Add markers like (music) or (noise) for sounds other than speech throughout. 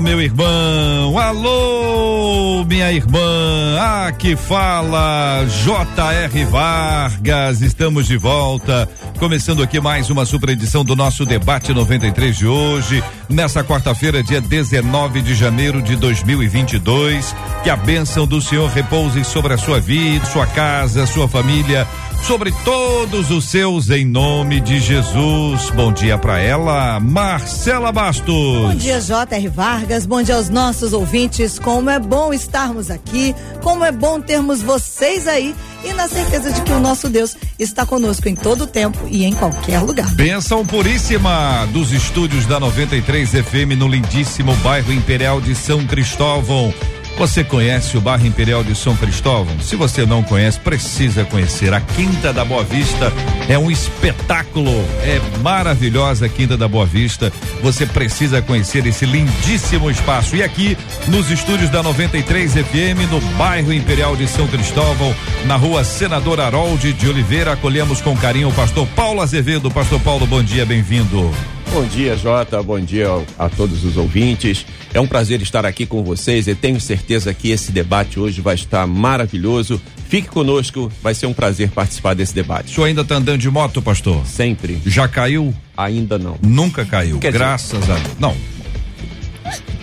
meu irmão. Alô, minha irmã. Aqui fala J.R. Vargas. Estamos de volta. Começando aqui mais uma super edição do nosso debate 93 de hoje, nessa quarta-feira, dia 19 de janeiro de 2022. Que a bênção do Senhor repouse sobre a sua vida, sua casa, sua família sobre todos os seus em nome de Jesus. Bom dia para ela, Marcela Bastos. Bom dia, J.R. Vargas. Bom dia aos nossos ouvintes. Como é bom estarmos aqui, como é bom termos vocês aí e na certeza de que o nosso Deus está conosco em todo o tempo e em qualquer lugar. Benção puríssima dos estúdios da 93 FM no lindíssimo bairro Imperial de São Cristóvão. Você conhece o bairro Imperial de São Cristóvão? Se você não conhece, precisa conhecer. A Quinta da Boa Vista é um espetáculo. É maravilhosa a Quinta da Boa Vista. Você precisa conhecer esse lindíssimo espaço. E aqui, nos estúdios da 93 FM, no bairro Imperial de São Cristóvão, na rua Senador Harold de Oliveira, acolhemos com carinho o pastor Paulo Azevedo. Pastor Paulo, bom dia, bem-vindo. Bom dia, Jota. Bom dia a todos os ouvintes. É um prazer estar aqui com vocês e tenho certeza que esse debate hoje vai estar maravilhoso. Fique conosco, vai ser um prazer participar desse debate. O senhor ainda está andando de moto, pastor? Sempre. Já caiu? Ainda não. Nunca caiu. Quer Graças dizer... a Deus. Não.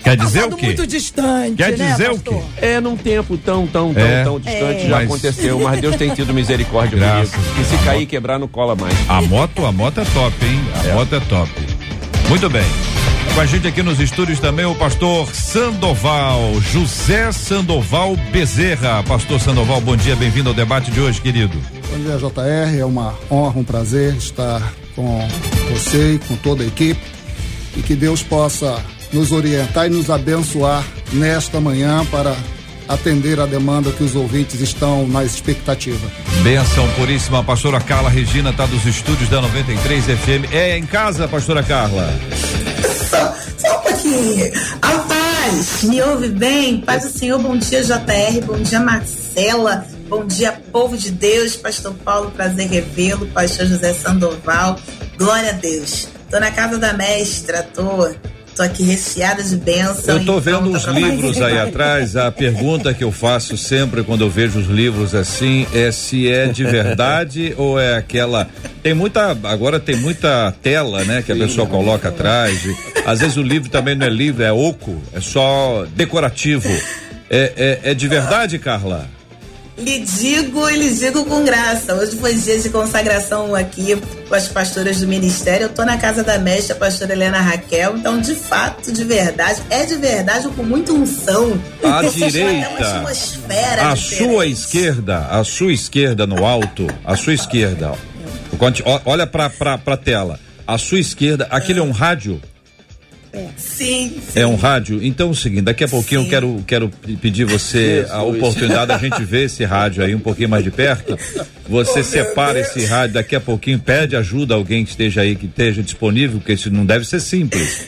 Quer dizer o quê? muito distante, Quer né, dizer pastor? o quê? É num tempo tão, tão, tão, É. tão distante É. já Mas- aconteceu, mas Deus tem tido misericórdia (laughs) Graças comigo. E se cair e quebrar, não cola mais. A moto, a moto é top, hein? A moto é top. Muito bem. Com a gente aqui nos estúdios também o pastor Sandoval, José Sandoval Bezerra. Pastor Sandoval, bom dia, bem-vindo ao debate de hoje, querido. Bom dia, JR. É uma honra, um prazer estar com você e com toda a equipe. E que Deus possa nos orientar e nos abençoar nesta manhã para atender a demanda que os ouvintes estão na expectativa. Benção puríssima, a pastora Carla Regina está dos estúdios da 93 FM. É em casa, pastora Carla? Só, só um pouquinho. A paz, me ouve bem? Paz do Senhor, bom dia JR, bom dia Marcela, bom dia povo de Deus, pastor Paulo, prazer revê-lo, pastor José Sandoval, glória a Deus. Tô na casa da mestra, tô, tô aqui recheada de bênção. Eu tô e vendo pronta os livros aí atrás. A pergunta que eu faço sempre quando eu vejo os livros assim é se é de verdade (laughs) ou é aquela. Tem muita. Agora tem muita tela, né? Que a pessoa coloca atrás. E, às vezes o livro também não é livro, é oco, é só decorativo. É, é, é de verdade, Carla? Lhe digo e lhe digo com graça. Hoje foi dia de consagração aqui com as pastoras do ministério. Eu tô na casa da mestra, a pastora Helena Raquel. Então, de fato, de verdade, é de verdade com muita unção. À até direita, À diferente. sua esquerda, à sua esquerda no alto, à sua esquerda. Olha pra, pra, pra tela. À sua esquerda, aquele é um rádio? Sim, sim. É um rádio. Então é o seguinte, daqui a pouquinho eu Sim. quero, quero p- pedir você a Jesus. oportunidade da gente ver esse rádio aí um pouquinho mais de perto. Você separa esse rádio daqui a pouquinho, pede ajuda a alguém que esteja aí, que esteja disponível, porque isso não deve ser simples.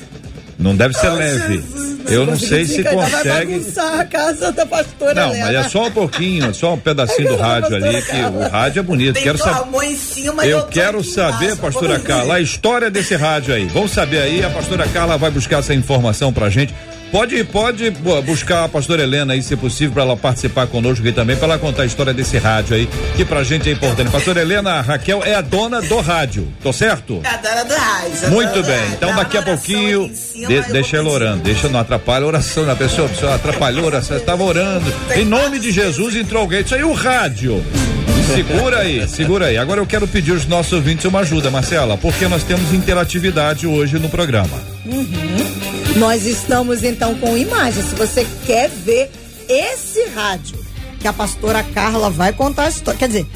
Não deve ser leve. Eu não sei se Vai consegue. bagunçar a casa da pastora Não, mas Helena. é só um pouquinho, só um pedacinho do rádio ali, que o rádio é bonito. Tem Quero saber. mão em cima Eu tô quero saber, embaixo, pastora. Carla, a história desse rádio aí. Vamos saber aí, a pastora Carla vai buscar essa informação pra gente. Pode, pode bu- buscar a pastora Helena aí, se possível, para ela participar conosco aqui também, para ela contar a história desse rádio aí, que pra gente é importante. Pastora Helena Raquel é a dona do rádio, tô certo? É a dona do rádio. Muito do bem, rádio. então daqui a pouquinho, cima, de- deixa ela orando, deixa, não atrapalha a oração da pessoa, a pessoa atrapalhou a oração, estava orando, em nome de Jesus entrou alguém, isso aí o rádio, segura aí, segura aí, agora eu quero pedir aos nossos ouvintes uma ajuda, Marcela, porque nós temos interatividade hoje no programa. Nós estamos então com imagem. Se você quer ver esse rádio que a pastora Carla vai contar a história, quer dizer,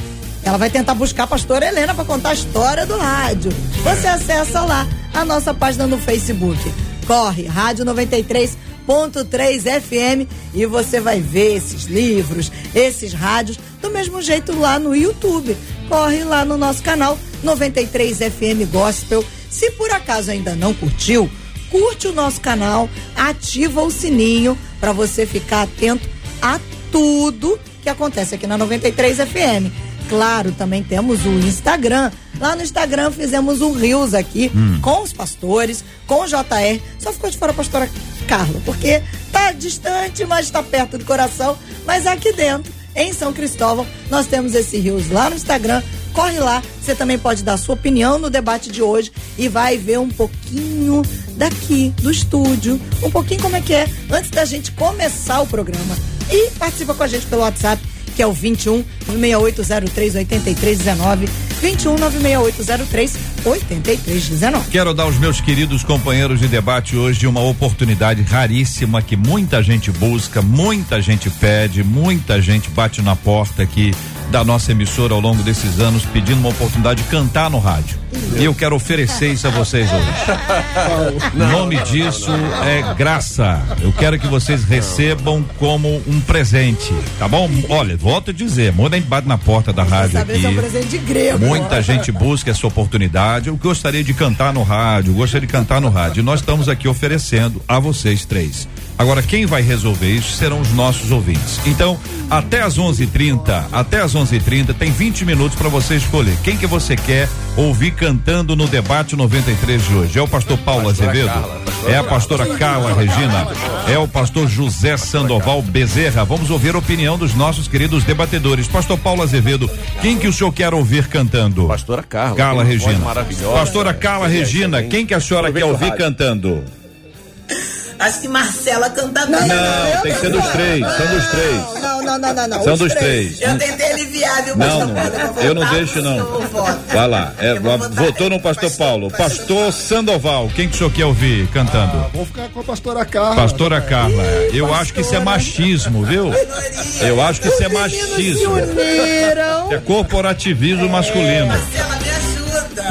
ela vai tentar buscar a pastora Helena para contar a história do rádio. Você acessa lá a nossa página no Facebook. Corre, Rádio 93.3 FM e você vai ver esses livros, esses rádios, do mesmo jeito lá no YouTube. corre lá no nosso canal 93 FM Gospel. Se por acaso ainda não curtiu, curte o nosso canal, ativa o sininho para você ficar atento a tudo que acontece aqui na 93 FM. Claro, também temos o Instagram. Lá no Instagram fizemos um Rios aqui hum. com os pastores, com o JR. Só ficou de fora a pastora Carla, porque tá distante, mas está perto do coração. Mas aqui dentro, em São Cristóvão, nós temos esse Rios lá no Instagram. Corre lá, você também pode dar sua opinião no debate de hoje e vai ver um pouquinho daqui do estúdio, um pouquinho como é que é antes da gente começar o programa. E participa com a gente pelo WhatsApp que é o 21 96803 8319. 21 96803 8319. Quero dar aos meus queridos companheiros de debate hoje uma oportunidade raríssima que muita gente busca, muita gente pede, muita gente bate na porta aqui da nossa emissora ao longo desses anos pedindo uma oportunidade de cantar no rádio. E eu quero oferecer isso a vocês hoje. O nome disso é graça. Eu quero que vocês recebam como um presente, tá bom? Olha, volto a dizer, muita gente bate na porta da rádio aqui. É um presente de grego. Muita gente busca essa oportunidade. Eu gostaria de cantar no rádio, gostaria de cantar no rádio. E nós estamos aqui oferecendo a vocês três. Agora, quem vai resolver isso serão os nossos ouvintes. Então, até às 11:30, até às 11:30 tem 20 minutos para você escolher quem que você quer ouvir cantando no debate 93 de hoje. É o pastor Paulo Azevedo? é a pastora Carla Regina? É o pastor José Sandoval Bezerra? Vamos ouvir a opinião dos nossos queridos debatedores. Pastor Paulo Azevedo, quem que o senhor quer ouvir cantando? Pastora Carla. Carla Regina. Pastora Carla Regina, quem que a senhora quer ouvir cantando? Acho que Marcela canta bem. Não, não, tem que ser dos três. São dos três. Não, não, não, não, não. São dos três. Eu tentei aliviar, viu, Não, não. Eu não deixo, não. Vai lá. É, votou no pastor Paulo. Pastor Sandoval, quem que o senhor quer ouvir cantando? Ah, vou ficar com a pastora Carla. Pastora Carla. Eu acho que isso é machismo, viu? Eu acho que isso é machismo. É corporativismo masculino. Marcela,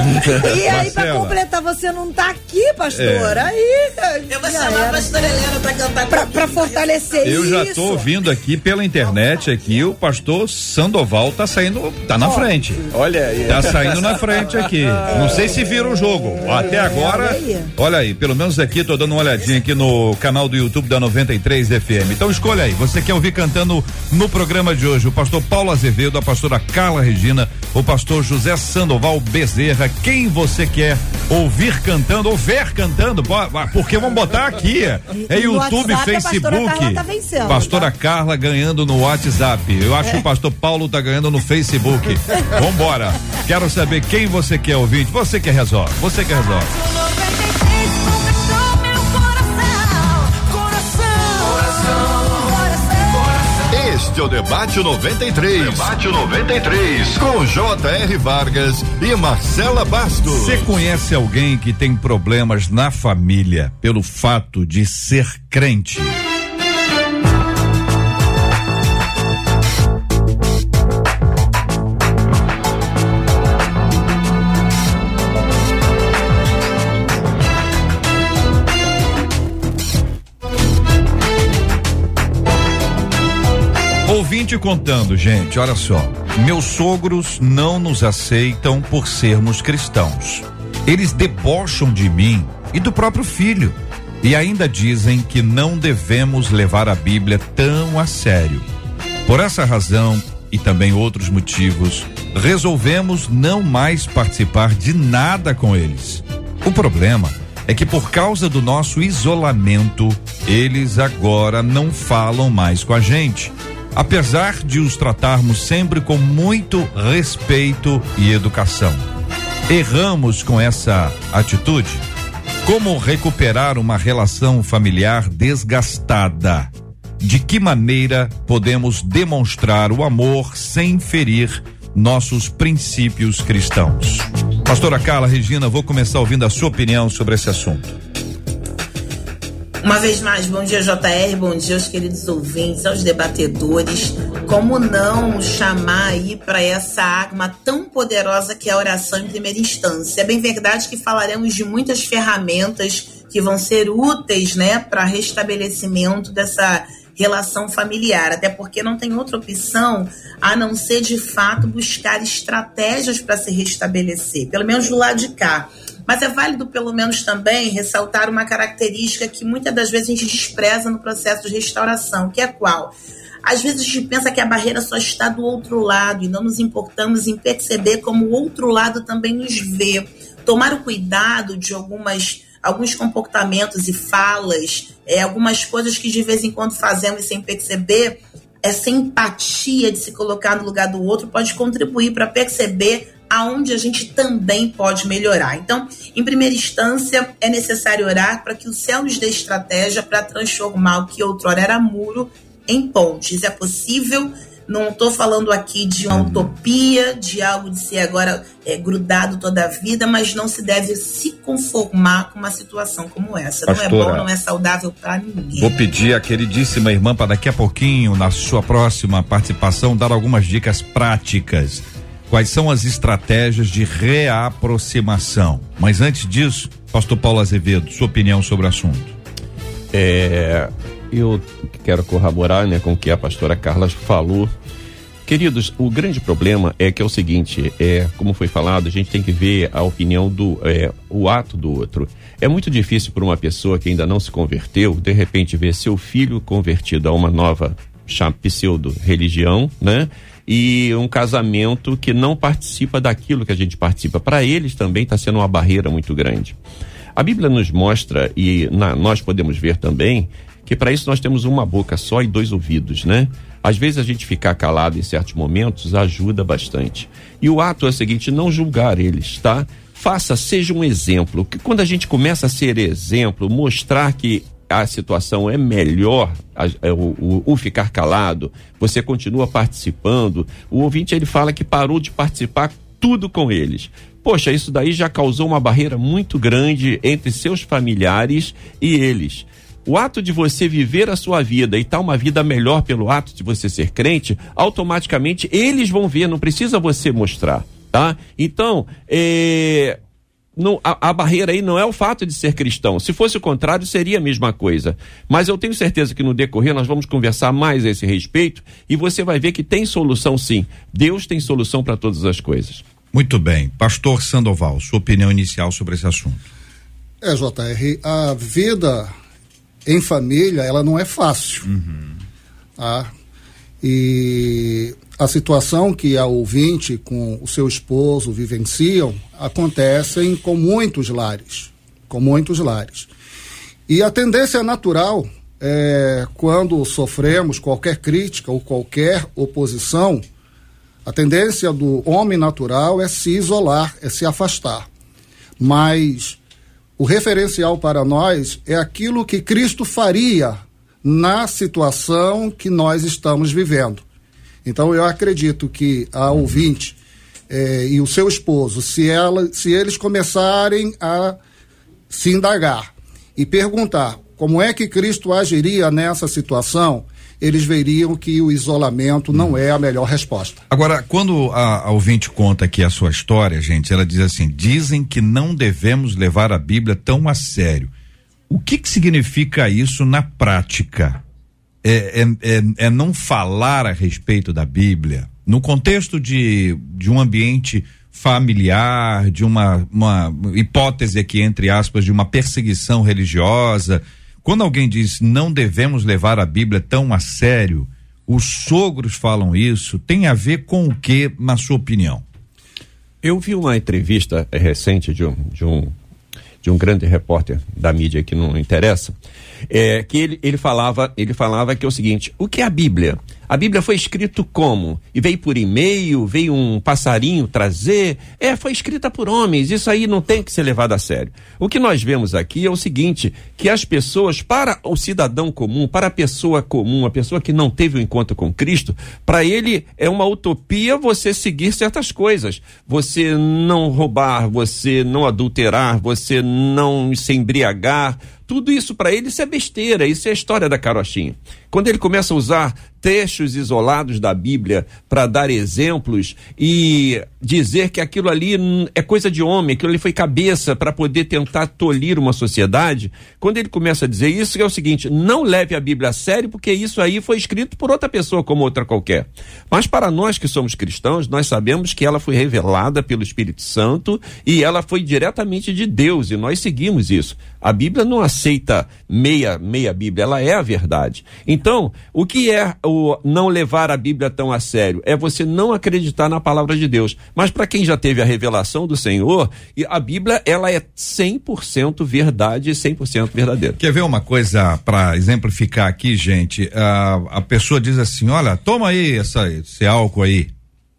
me (laughs) e aí, pra completar, você não tá aqui, pastor. É. Aí. Eu vou chamar a pastora Helena pra cantar pra, pra fortalecer Eu isso. já tô ouvindo aqui pela internet aqui, o pastor Sandoval tá saindo, tá na oh. frente. Olha aí. Tá saindo na frente aqui. Não sei se vira o jogo. Até agora, olha aí, pelo menos aqui, tô dando uma olhadinha aqui no canal do YouTube da 93 FM. Então escolha aí, você quer ouvir cantando no programa de hoje o pastor Paulo Azevedo, a pastora Carla Regina, o pastor José Sandoval Bezerra, quem você quer ouvir cantando ou ver cantando, porque vamos botar aqui, é YouTube, Facebook. A pastora Carla, tá vencendo, pastora tá? Carla ganhando no WhatsApp. Eu acho é. que o pastor Paulo tá ganhando no Facebook. (laughs) Vambora. Quero saber quem você quer ouvir. Você que resolve. Você que resolve. Este é o Debate 93. Debate 93. Com J.R. Vargas e Marcela Bastos. Você conhece alguém que tem problemas na família pelo fato de ser crente? Ouvinte contando, gente, olha só. Meus sogros não nos aceitam por sermos cristãos. Eles debocham de mim e do próprio filho. E ainda dizem que não devemos levar a Bíblia tão a sério. Por essa razão e também outros motivos, resolvemos não mais participar de nada com eles. O problema é que por causa do nosso isolamento, eles agora não falam mais com a gente apesar de os tratarmos sempre com muito respeito e educação. Erramos com essa atitude? Como recuperar uma relação familiar desgastada? De que maneira podemos demonstrar o amor sem ferir nossos princípios cristãos? Pastora Carla Regina, vou começar ouvindo a sua opinião sobre esse assunto. Uma vez mais, bom dia JR, bom dia aos queridos ouvintes, aos debatedores. Como não chamar aí para essa arma tão poderosa que é a oração em primeira instância? É bem verdade que falaremos de muitas ferramentas que vão ser úteis, né, para restabelecimento dessa relação familiar, até porque não tem outra opção a não ser de fato buscar estratégias para se restabelecer, pelo menos do lado de cá. Mas é válido, pelo menos, também ressaltar uma característica que muitas das vezes a gente despreza no processo de restauração, que é qual? Às vezes a gente pensa que a barreira só está do outro lado e não nos importamos em perceber como o outro lado também nos vê. Tomar o cuidado de algumas alguns comportamentos e falas, é, algumas coisas que de vez em quando fazemos sem perceber, essa empatia de se colocar no lugar do outro pode contribuir para perceber aonde a gente também pode melhorar. Então, em primeira instância, é necessário orar para que o céu nos dê estratégia para transformar o que outrora era muro em pontes. É possível não estou falando aqui de uma utopia, de algo de ser agora é, grudado toda a vida, mas não se deve se conformar com uma situação como essa. Pastora, não é bom, não é saudável para ninguém. Vou pedir à queridíssima irmã para daqui a pouquinho, na sua próxima participação, dar algumas dicas práticas. Quais são as estratégias de reaproximação? Mas antes disso, Pastor Paulo Azevedo, sua opinião sobre o assunto. É, eu quero corroborar né, com o que a pastora Carla falou Queridos, o grande problema é que é o seguinte, é, como foi falado, a gente tem que ver a opinião do, é, o ato do outro. É muito difícil para uma pessoa que ainda não se converteu, de repente ver seu filho convertido a uma nova pseudo-religião, né? E um casamento que não participa daquilo que a gente participa. Para eles também está sendo uma barreira muito grande. A Bíblia nos mostra, e na, nós podemos ver também, que para isso nós temos uma boca só e dois ouvidos, né? Às vezes a gente ficar calado em certos momentos ajuda bastante. E o ato é o seguinte: não julgar eles, tá? Faça, seja um exemplo. Que quando a gente começa a ser exemplo, mostrar que a situação é melhor a, a, é, o, o, ficar calado, você continua participando. O ouvinte ele fala que parou de participar tudo com eles. Poxa, isso daí já causou uma barreira muito grande entre seus familiares e eles. O ato de você viver a sua vida e estar tá uma vida melhor pelo ato de você ser crente, automaticamente eles vão ver, não precisa você mostrar, tá? Então, é, não, a, a, barreira aí não é o fato de ser cristão. Se fosse o contrário, seria a mesma coisa. Mas eu tenho certeza que no decorrer nós vamos conversar mais a esse respeito e você vai ver que tem solução sim. Deus tem solução para todas as coisas. Muito bem. Pastor Sandoval, sua opinião inicial sobre esse assunto. É, JR, a vida em família, ela não é fácil. Uhum. Tá? E a situação que a ouvinte com o seu esposo vivenciam acontecem com muitos lares, com muitos lares. E a tendência natural é quando sofremos qualquer crítica ou qualquer oposição, a tendência do homem natural é se isolar, é se afastar. Mas o referencial para nós é aquilo que Cristo faria na situação que nós estamos vivendo. Então eu acredito que a ouvinte eh, e o seu esposo, se, ela, se eles começarem a se indagar e perguntar como é que Cristo agiria nessa situação, eles veriam que o isolamento não é a melhor resposta. Agora, quando a, a ouvinte conta aqui a sua história, gente, ela diz assim: dizem que não devemos levar a Bíblia tão a sério. O que, que significa isso na prática? É, é, é, é não falar a respeito da Bíblia no contexto de, de um ambiente familiar, de uma, uma hipótese aqui, entre aspas, de uma perseguição religiosa quando alguém diz não devemos levar a Bíblia tão a sério, os sogros falam isso, tem a ver com o que, na sua opinião? Eu vi uma entrevista recente de um, de um, de um grande repórter da mídia que não interessa, é, que ele, ele, falava, ele falava que é o seguinte: o que é a Bíblia? A Bíblia foi escrito como? E veio por e-mail, veio um passarinho trazer? É, foi escrita por homens, isso aí não tem que ser levado a sério. O que nós vemos aqui é o seguinte, que as pessoas, para o cidadão comum, para a pessoa comum, a pessoa que não teve o um encontro com Cristo, para ele é uma utopia você seguir certas coisas. Você não roubar, você não adulterar, você não se embriagar, tudo isso para ele isso é besteira, isso é a história da carochinha. Quando ele começa a usar trechos isolados da Bíblia para dar exemplos e dizer que aquilo ali é coisa de homem, aquilo ali foi cabeça para poder tentar tolir uma sociedade, quando ele começa a dizer isso, é o seguinte: não leve a Bíblia a sério, porque isso aí foi escrito por outra pessoa como outra qualquer. Mas para nós que somos cristãos, nós sabemos que ela foi revelada pelo Espírito Santo e ela foi diretamente de Deus e nós seguimos isso. A Bíblia não aceita meia meia Bíblia, ela é a verdade. Então, o que é o não levar a Bíblia tão a sério? É você não acreditar na palavra de Deus. Mas para quem já teve a revelação do Senhor, a Bíblia ela é 100% verdade e 100% verdadeira. Quer ver uma coisa para exemplificar aqui, gente? A, a pessoa diz assim: "Olha, toma aí essa, esse álcool aí,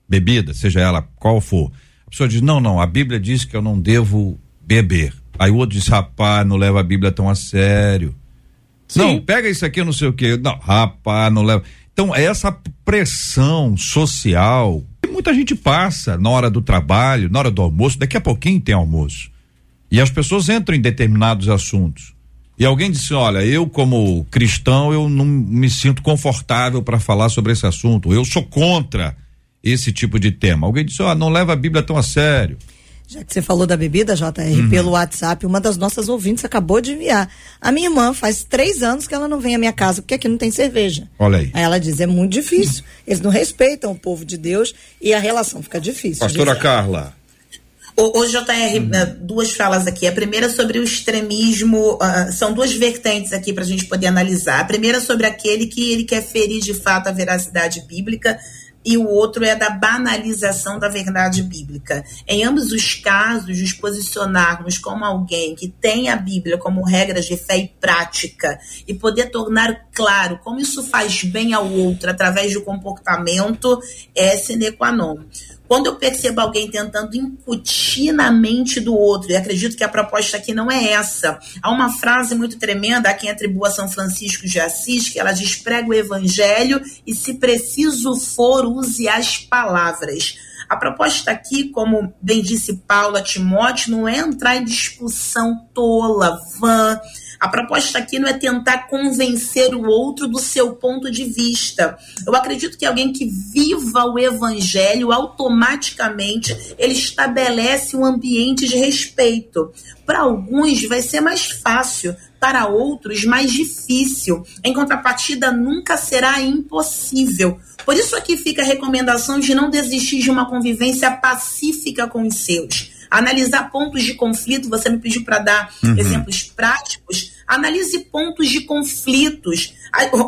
bebida, seja ela qual for". A pessoa diz: "Não, não, a Bíblia diz que eu não devo beber". Aí o outro diz: "Rapaz, não leva a Bíblia tão a sério". Sim. Não, pega isso aqui, não sei o quê. Não, rapaz, não leva. Então, essa pressão social que muita gente passa na hora do trabalho, na hora do almoço, daqui a pouquinho tem almoço. E as pessoas entram em determinados assuntos. E alguém disse: Olha, eu, como cristão, eu não me sinto confortável para falar sobre esse assunto. Eu sou contra esse tipo de tema. Alguém disse: Ó, oh, não leva a Bíblia tão a sério. Já que você falou da bebida, JR, uhum. pelo WhatsApp, uma das nossas ouvintes acabou de enviar. A minha irmã faz três anos que ela não vem à minha casa, porque aqui não tem cerveja. Olha aí. Aí ela diz, é muito difícil. Eles não respeitam o povo de Deus e a relação fica difícil. Pastora Carla. O, o JR, uhum. duas falas aqui. A primeira sobre o extremismo, uh, são duas vertentes aqui para a gente poder analisar. A primeira sobre aquele que ele quer ferir de fato a veracidade bíblica e o outro é da banalização da verdade bíblica. Em ambos os casos, nos posicionarmos como alguém que tem a Bíblia como regras de fé e prática e poder tornar claro como isso faz bem ao outro através do comportamento é sine qua non. Quando eu percebo alguém tentando incutir na mente do outro, e acredito que a proposta aqui não é essa, há uma frase muito tremenda a quem atribua São Francisco de Assis, que ela diz: prega o evangelho e, se preciso for, use as palavras. A proposta aqui, como bem disse Paulo a Timóteo, não é entrar em discussão tola, vã, a proposta aqui não é tentar convencer o outro do seu ponto de vista. Eu acredito que alguém que viva o evangelho, automaticamente, ele estabelece um ambiente de respeito. Para alguns vai ser mais fácil, para outros mais difícil. Em contrapartida, nunca será impossível. Por isso aqui fica a recomendação de não desistir de uma convivência pacífica com os seus analisar pontos de conflito. Você me pediu para dar uhum. exemplos práticos. Analise pontos de conflitos.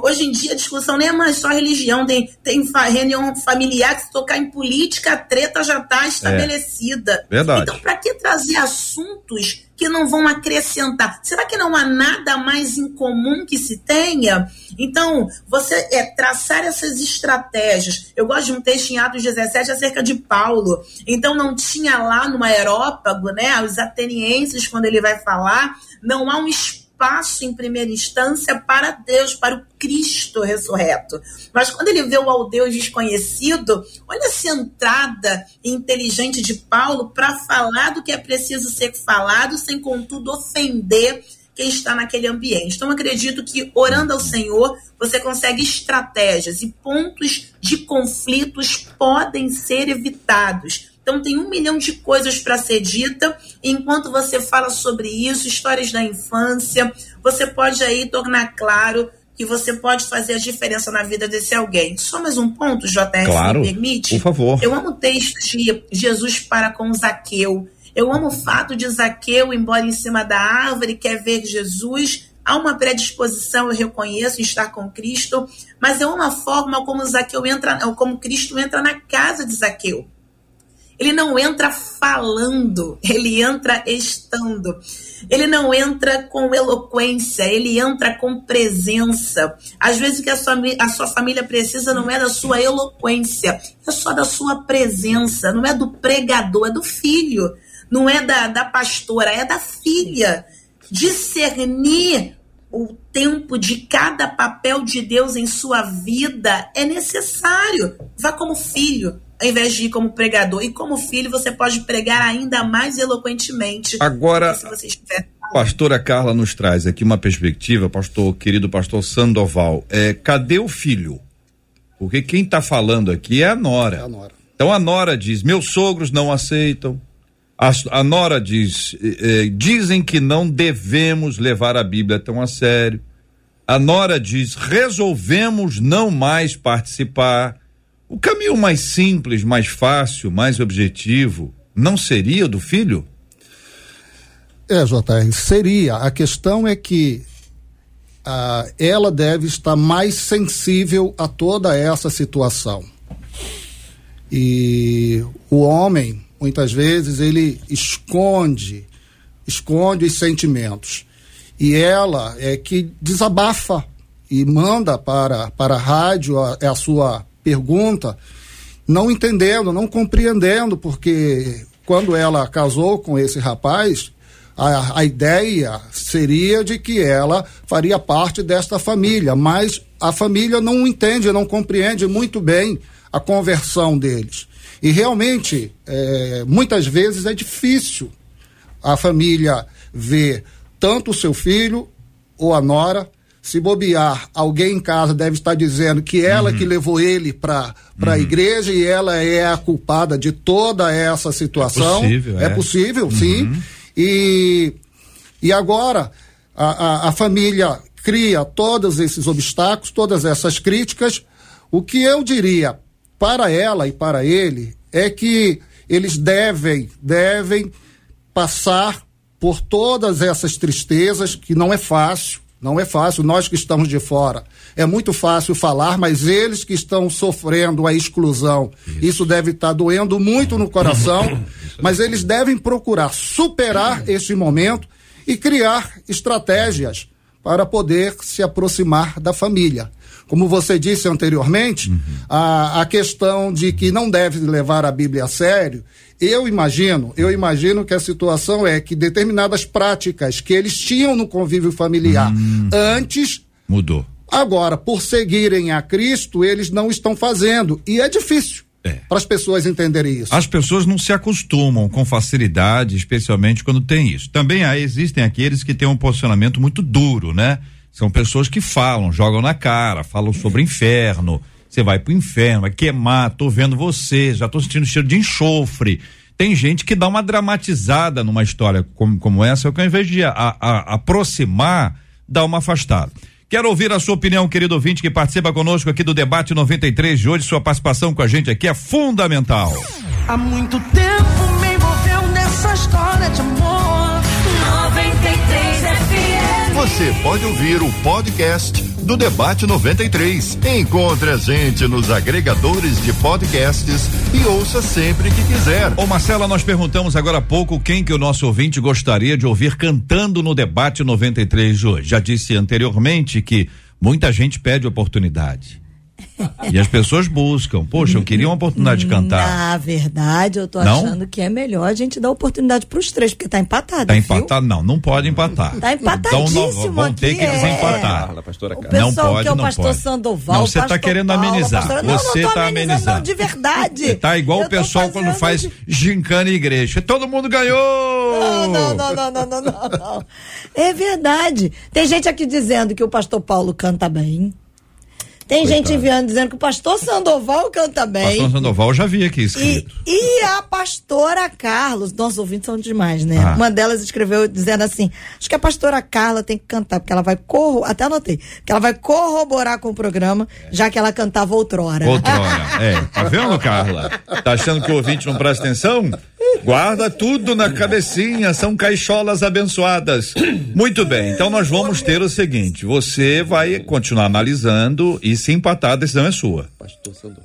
Hoje em dia a discussão nem é mais só religião, tem, tem reunião familiar que se tocar em política, a treta já está estabelecida. É, verdade. Então, para que trazer assuntos que não vão acrescentar? Será que não há nada mais em comum que se tenha? Então, você é traçar essas estratégias. Eu gosto de um texto em Atos 17 acerca de Paulo. Então, não tinha lá no aerópago, né, os atenienses, quando ele vai falar, não há um espaço espaço em primeira instância para Deus, para o Cristo ressurreto. Mas quando ele vê o ao Deus desconhecido, olha essa entrada inteligente de Paulo para falar do que é preciso ser falado, sem contudo ofender quem está naquele ambiente. Então, acredito que orando ao Senhor, você consegue estratégias e pontos de conflitos podem ser evitados então tem um milhão de coisas para ser dita. Enquanto você fala sobre isso, histórias da infância, você pode aí tornar claro que você pode fazer a diferença na vida desse alguém. Só mais um ponto, JR, claro, me permite? Por favor. Eu amo o texto de Jesus para com Zaqueu. Eu amo o fato de Zaqueu, embora em cima da árvore, quer ver Jesus. Há uma predisposição, eu reconheço, em estar com Cristo, mas eu amo a forma como Zaqueu entra, como Cristo entra na casa de Zaqueu. Ele não entra falando, ele entra estando. Ele não entra com eloquência, ele entra com presença. Às vezes o que a sua, a sua família precisa não é da sua eloquência, é só da sua presença. Não é do pregador, é do filho. Não é da, da pastora, é da filha. Discernir o tempo de cada papel de Deus em sua vida é necessário. Vá como filho, ao invés de ir como pregador. E como filho, você pode pregar ainda mais eloquentemente. Agora, se você estiver Pastora Carla nos traz aqui uma perspectiva, pastor, querido pastor Sandoval. É, cadê o filho? Porque quem está falando aqui é a nora. É a nora. Então a nora diz: meus sogros não aceitam. A, a nora diz: eh, dizem que não devemos levar a Bíblia tão a sério. A nora diz: resolvemos não mais participar. O caminho mais simples, mais fácil, mais objetivo, não seria do filho? É, JR, seria. A questão é que ah, ela deve estar mais sensível a toda essa situação. E o homem, muitas vezes, ele esconde, esconde os sentimentos. E ela é que desabafa e manda para, para a rádio a, a sua pergunta, não entendendo, não compreendendo, porque quando ela casou com esse rapaz, a, a ideia seria de que ela faria parte desta família, mas a família não entende, não compreende muito bem a conversão deles. E realmente, é, muitas vezes é difícil a família ver tanto o seu filho ou a nora. Se bobear, alguém em casa deve estar dizendo que ela uhum. que levou ele para a uhum. igreja e ela é a culpada de toda essa situação. É possível, é. é possível uhum. sim. E, e agora a, a, a família cria todos esses obstáculos, todas essas críticas. O que eu diria para ela e para ele é que eles devem, devem passar por todas essas tristezas, que não é fácil, não é fácil. Nós que estamos de fora, é muito fácil falar, mas eles que estão sofrendo a exclusão, isso, isso deve estar tá doendo muito no coração. (laughs) mas eles devem procurar superar esse momento e criar estratégias para poder se aproximar da família. Como você disse anteriormente, uhum. a, a questão de que não deve levar a Bíblia a sério, eu imagino, eu imagino que a situação é que determinadas práticas que eles tinham no convívio familiar uhum. antes mudou. Agora, por seguirem a Cristo, eles não estão fazendo. E é difícil. É. Para as pessoas entenderem isso. As pessoas não se acostumam com facilidade, especialmente quando tem isso. Também há, existem aqueles que têm um posicionamento muito duro, né? São pessoas que falam, jogam na cara, falam sobre inferno. Você vai pro inferno, vai queimar, tô vendo você, já tô sentindo cheiro de enxofre. Tem gente que dá uma dramatizada numa história como, como essa, que ao invés de a, a, aproximar, dá uma afastada. Quero ouvir a sua opinião, querido ouvinte, que participa conosco aqui do debate 93 de hoje. Sua participação com a gente aqui é fundamental. Há muito tempo me envolveu nessa história de amor. Você pode ouvir o podcast do Debate 93. Encontre a gente nos agregadores de podcasts e ouça sempre que quiser. Ô Marcela, nós perguntamos agora há pouco quem que o nosso ouvinte gostaria de ouvir cantando no Debate 93 de hoje. Já disse anteriormente que muita gente pede oportunidade. E as pessoas buscam. Poxa, eu queria uma oportunidade de cantar. Na verdade, eu tô não? achando que é melhor a gente dar oportunidade pros três, porque tá empatado. Tá empatado? Não, não pode empatar. Tá empatadíssimo então, não, vão aqui, ter que desempatar. É. O pessoal não pode, que é o pastor pode. Sandoval. Não, você tá querendo Paulo, amenizar. Pastora... Não, você não tá amenizando. Não, de verdade. Tá igual eu o pessoal quando faz de... gincana em igreja. Todo mundo ganhou! Não, não, não, não, não, não, não, não. É verdade. Tem gente aqui dizendo que o pastor Paulo canta bem. Tem Coitado. gente enviando dizendo que o pastor Sandoval canta bem. Pastor Sandoval já vi aqui escrito. E, e a pastora Carlos, nossos ouvintes são demais, né? Ah. Uma delas escreveu dizendo assim: acho que a pastora Carla tem que cantar, porque ela vai corro, até anotei, que ela vai corroborar com o programa, já que ela cantava outrora. Outrora, (laughs) é. Tá vendo, Carla? Tá achando que o ouvinte não presta atenção? Guarda tudo na cabecinha, são caixolas abençoadas. Muito bem, então nós vamos ter o seguinte: você vai continuar analisando e se empatar, a decisão é sua.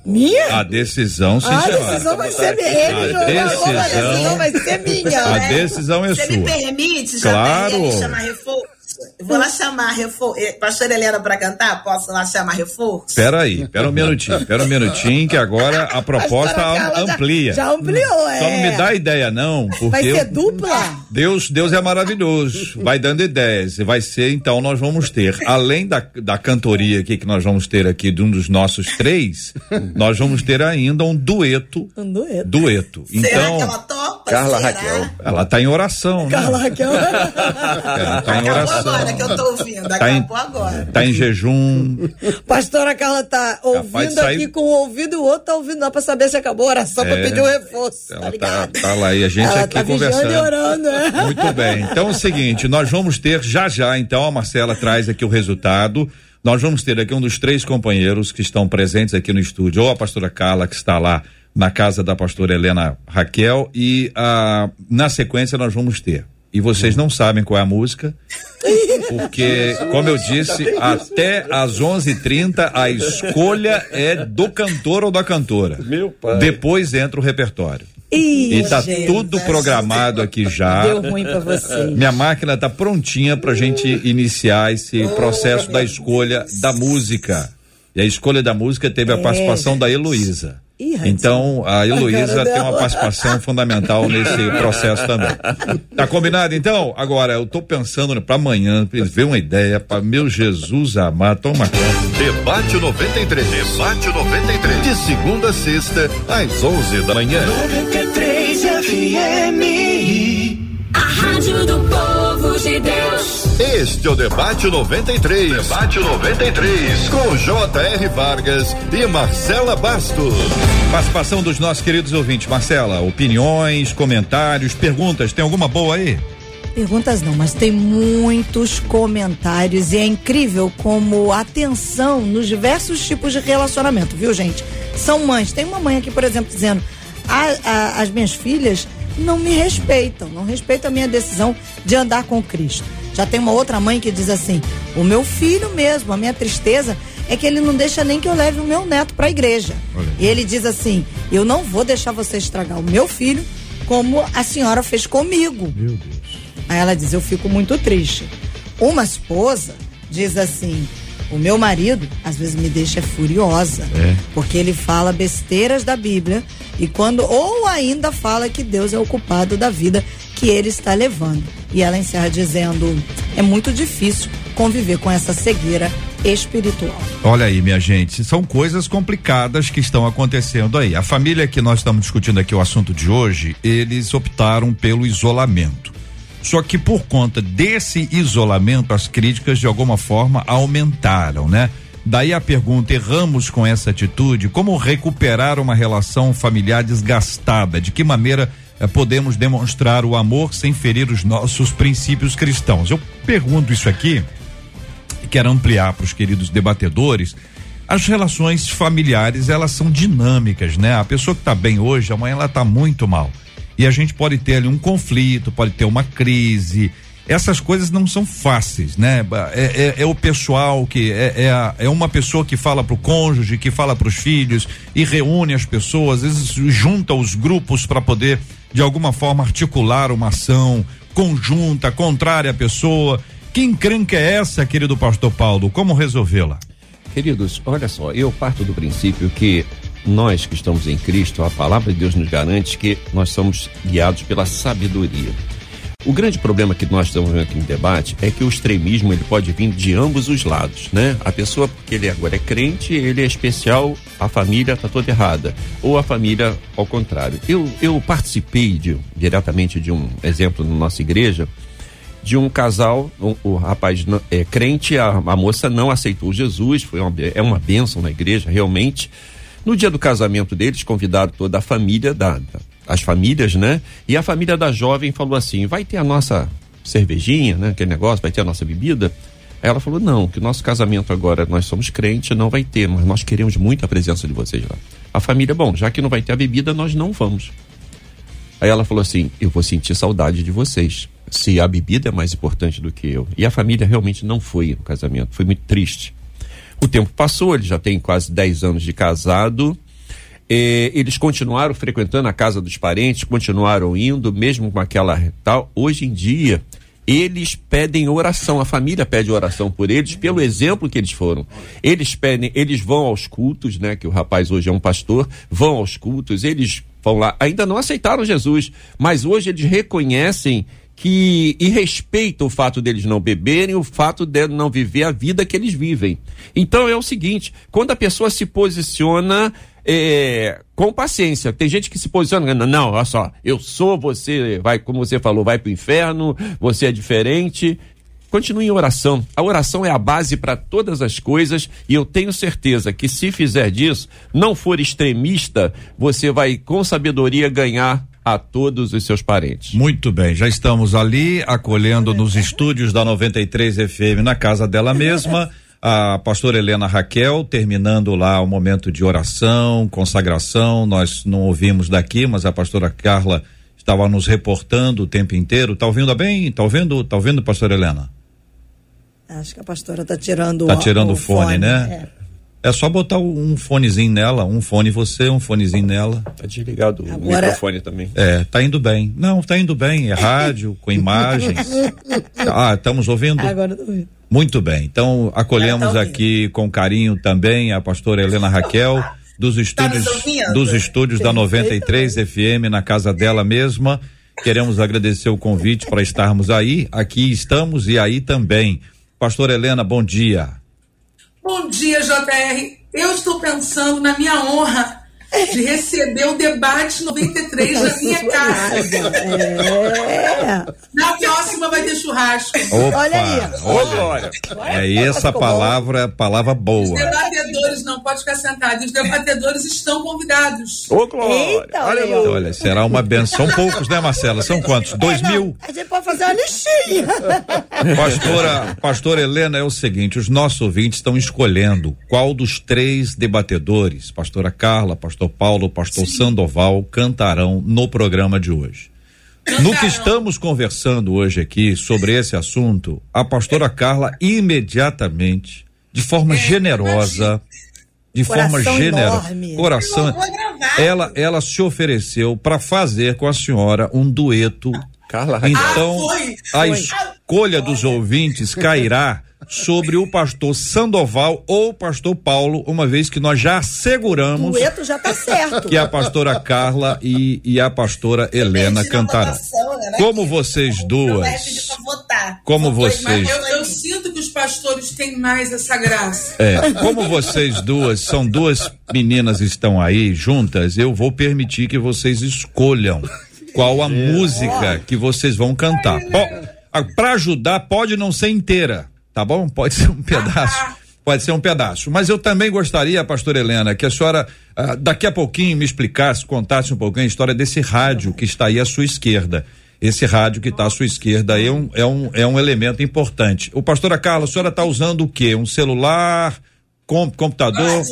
Minha? A decisão, sim, A decisão vai ser minha. A decisão, vai ser minha. A decisão é sua. Você me permite, claro. chamar reforço? Vou lá chamar reforço. Eh, pastor Helena para cantar? Posso lá chamar reforço? Pera aí, pera um minutinho, pera um minutinho, que agora a proposta a amplia. Já, já, ampliou, é. Então não me dá ideia, não. Porque vai ser dupla? Deus, Deus é maravilhoso. Vai dando ideias. Vai ser, então, nós vamos ter, além da, da cantoria aqui que nós vamos ter aqui de um dos nossos três, nós vamos ter ainda um dueto. Um dueto. Dueto. Será então, que ela topa? Carla será? Raquel. Ela tá em oração, né? Carla Raquel. Ela tá em oração. Agora que eu tô ouvindo. Tá em, Acabou agora. tá em jejum. Pastora Carla tá ouvindo sair- aqui com um ouvido e o outro tá ouvindo lá pra saber se acabou a oração, pra É. pedir um reforço. tá Ela tá, ligado? tá lá e a gente Ela aqui tá vigiando conversando. e orando, é. Muito bem. Então é o seguinte, nós vamos ter já já, então a Marcela traz aqui o resultado. Nós vamos ter aqui um dos três companheiros que estão presentes aqui no estúdio, ou a pastora Carla, que está lá na casa da pastora Helena Raquel, e ah, na sequência nós vamos ter. E vocês não sabem qual é a música, porque, como eu disse, até às 11:30 a escolha é do cantor ou da cantora. Meu pai. Depois entra o repertório. Ih, E tá gente, tudo programado aqui já. Deu ruim pra vocês. Minha máquina tá prontinha pra gente iniciar esse processo da escolha da música. E a escolha da música teve a participação da Heloísa. Ih, Radinho. Então, a Heloísa tem uma participação fundamental nesse (laughs) processo também. Tá combinado então? Agora, eu tô pensando pra amanhã, ver uma ideia para meu Jesus amado, toma conta. Debate 93. Debate 93. De segunda a sexta, às 11 da manhã. 93 FM. A Rádio do Povo de Deus. Este é o Debate 93. Debate 93. Com J.R. Vargas e Marcela Bastos. Participação dos nossos queridos ouvintes. Marcela, opiniões, comentários, perguntas, tem alguma boa aí? Perguntas não, mas tem muitos comentários e é incrível como a atenção nos diversos tipos de relacionamento, viu, gente? São mães. Tem uma mãe aqui, por exemplo, dizendo: "A- a- as minhas filhas não me respeitam, não respeitam a minha decisão de andar com Cristo. Já tem uma outra mãe que diz assim: o meu filho mesmo, a minha tristeza é que ele não deixa nem que eu leve o meu neto para a igreja. E ele diz assim: eu não vou deixar você estragar o meu filho como a senhora fez comigo. Meu Deus. Aí ela diz: Eu fico muito triste. Uma esposa diz assim: O meu marido às vezes me deixa furiosa, É. porque ele fala besteiras da Bíblia e quando ou ainda fala que Deus é o culpado da vida que ele está levando. E ela encerra dizendo: É muito difícil conviver com essa cegueira espiritual. Olha aí, minha gente, são coisas complicadas que estão acontecendo aí. A família que nós estamos discutindo aqui o assunto de hoje, eles optaram pelo isolamento. Só que por conta desse isolamento, as críticas de alguma forma aumentaram, né? Daí a pergunta: erramos com essa atitude? Como recuperar uma relação familiar desgastada? De que maneira eh, podemos demonstrar o amor sem ferir os nossos princípios cristãos? Eu pergunto isso aqui quero ampliar para os queridos debatedores. As relações familiares, elas são dinâmicas, né? A pessoa que está bem hoje, amanhã ela está muito mal. E a gente pode ter ali um conflito, pode ter uma crise. Essas coisas não são fáceis, né? É, é- é o pessoal que é, é, a- é uma pessoa que fala pro cônjuge, que fala para os filhos e reúne as pessoas, às vezes junta os grupos para poder de alguma forma articular uma ação conjunta, contrária à pessoa. Que encrenca é essa, querido pastor Paulo? Como resolvê-la? Queridos, olha só, eu parto do princípio que nós que estamos em Cristo, a palavra de Deus nos garante que nós somos guiados pela sabedoria. O grande problema que nós estamos vendo aqui no debate é que o extremismo ele pode vir de ambos os lados, né? A pessoa porque ele agora é crente, ele é especial, a família está toda errada, ou a família ao contrário. Eu, eu participei de, diretamente de um exemplo na nossa igreja de um casal, o, o rapaz é crente, a, a moça não aceitou Jesus, foi uma, é uma bênção na igreja, realmente. No dia do casamento deles, convidaram toda a família, da, da- as famílias, né? E a família da jovem falou assim: vai ter a nossa cervejinha, né? Aquele negócio, vai ter a nossa bebida. Ela falou: não, que o nosso casamento agora, nós somos crentes, não vai ter, mas nós queremos muito a presença de vocês lá. A família, bom, já que não vai ter a bebida, nós não vamos. Aí ela falou assim: Eu vou sentir saudade de vocês. Se a bebida é mais importante do que eu. E a família realmente não foi no casamento. Foi muito triste. O tempo passou, ele já tem quase 10 anos de casado. Eles continuaram frequentando a casa dos parentes, continuaram indo, mesmo com aquela tal. Hoje em dia, eles pedem oração, a família pede oração por eles, pelo exemplo que eles foram. Eles pedem, eles vão aos cultos, né? Que o rapaz hoje é um pastor, vão aos cultos, eles vão lá, ainda não aceitaram Jesus, mas hoje eles reconhecem que e respeitam o fato deles não beberem, o fato de não viver a vida que eles vivem. Então é o seguinte, quando a pessoa se posiciona é, com paciência. Tem gente que se posiciona, não, não, olha só, eu sou você, vai, como você falou, vai pro inferno, você é diferente. Continue em oração. A oração é a base para todas as coisas e eu tenho certeza que se fizer disso, não for extremista, você vai com sabedoria ganhar a todos os seus parentes. Muito bem, já estamos ali acolhendo nos estúdios da 93 FM na casa dela mesma. A pastora Helena Raquel, terminando lá o momento de oração, consagração, nós não ouvimos daqui, mas a pastora Carla estava nos reportando o tempo inteiro. Tá ouvindo bem? Tá ouvindo? Tá ouvindo, pastora Helena? Acho que a pastora tá tirando Tá o, tirando o o fone, né? É só botar um fonezinho nela, um fone você, um fonezinho nela. Tá desligado o Agora- microfone também. É, tá indo bem. Não, tá indo bem. É rádio, com imagens. (laughs) Ah, estamos ouvindo? É. Agora eu tô ouvindo. Muito bem. Então, acolhemos tá aqui com carinho também a pastora Helena Raquel dos estúdios ouvindo? dos estúdios da 93 FM na casa dela mesma. Queremos agradecer o convite para estarmos aí. Aqui estamos e aí também. Pastora Helena, bom dia. Bom dia, JR. Eu estou pensando na minha honra de receber o debate 93 na minha casa. É. Na próxima vai ter churrasco. Opa, Olha aí. Ô, Glória. É essa palavra, palavra Os boa. debatedores, não pode ficar sentado, os debatedores estão convidados. Ô, Glória. Eita, olha. Olha, será uma benção. São poucos, né, Marcela? São quantos? Dois mil? A gente pode fazer uma listinha. Pastora, pastora Helena, é o seguinte, os nossos ouvintes estão escolhendo qual dos três debatedores, pastora Carla, pastor Paulo, pastor Sandoval, cantarão no programa de hoje. No que estamos conversando hoje aqui sobre esse assunto, a pastora Carla imediatamente, de forma generosa, de forma Coração generosa, enorme. coração, ela ela se ofereceu para fazer com a senhora um dueto Carla então, Ah, foi, a foi. escolha dos ouvintes cairá sobre o pastor Sandoval ou o pastor Paulo, uma vez que nós já asseguramos dueto já tá certo. que a pastora Carla e, e a pastora Helena cantarão. votação, né? Como vocês duas, como vocês, mas Eu, eu sinto que os pastores têm mais essa graça. é, como vocês duas são duas meninas estão aí juntas, eu vou permitir que vocês escolham qual a música que vocês vão cantar. Para ajudar, pode não ser inteira, tá bom? Pode ser um pedaço. (laughs) Pode ser um pedaço. Mas eu também gostaria, pastora Helena, que a senhora ah, daqui a pouquinho me explicasse, contasse um pouquinho a história desse rádio que está aí à sua esquerda. Esse rádio que está à sua esquerda aí é um, é um, é um elemento importante. O pastora Carla, a senhora está usando o quê? Um celular, com, computador?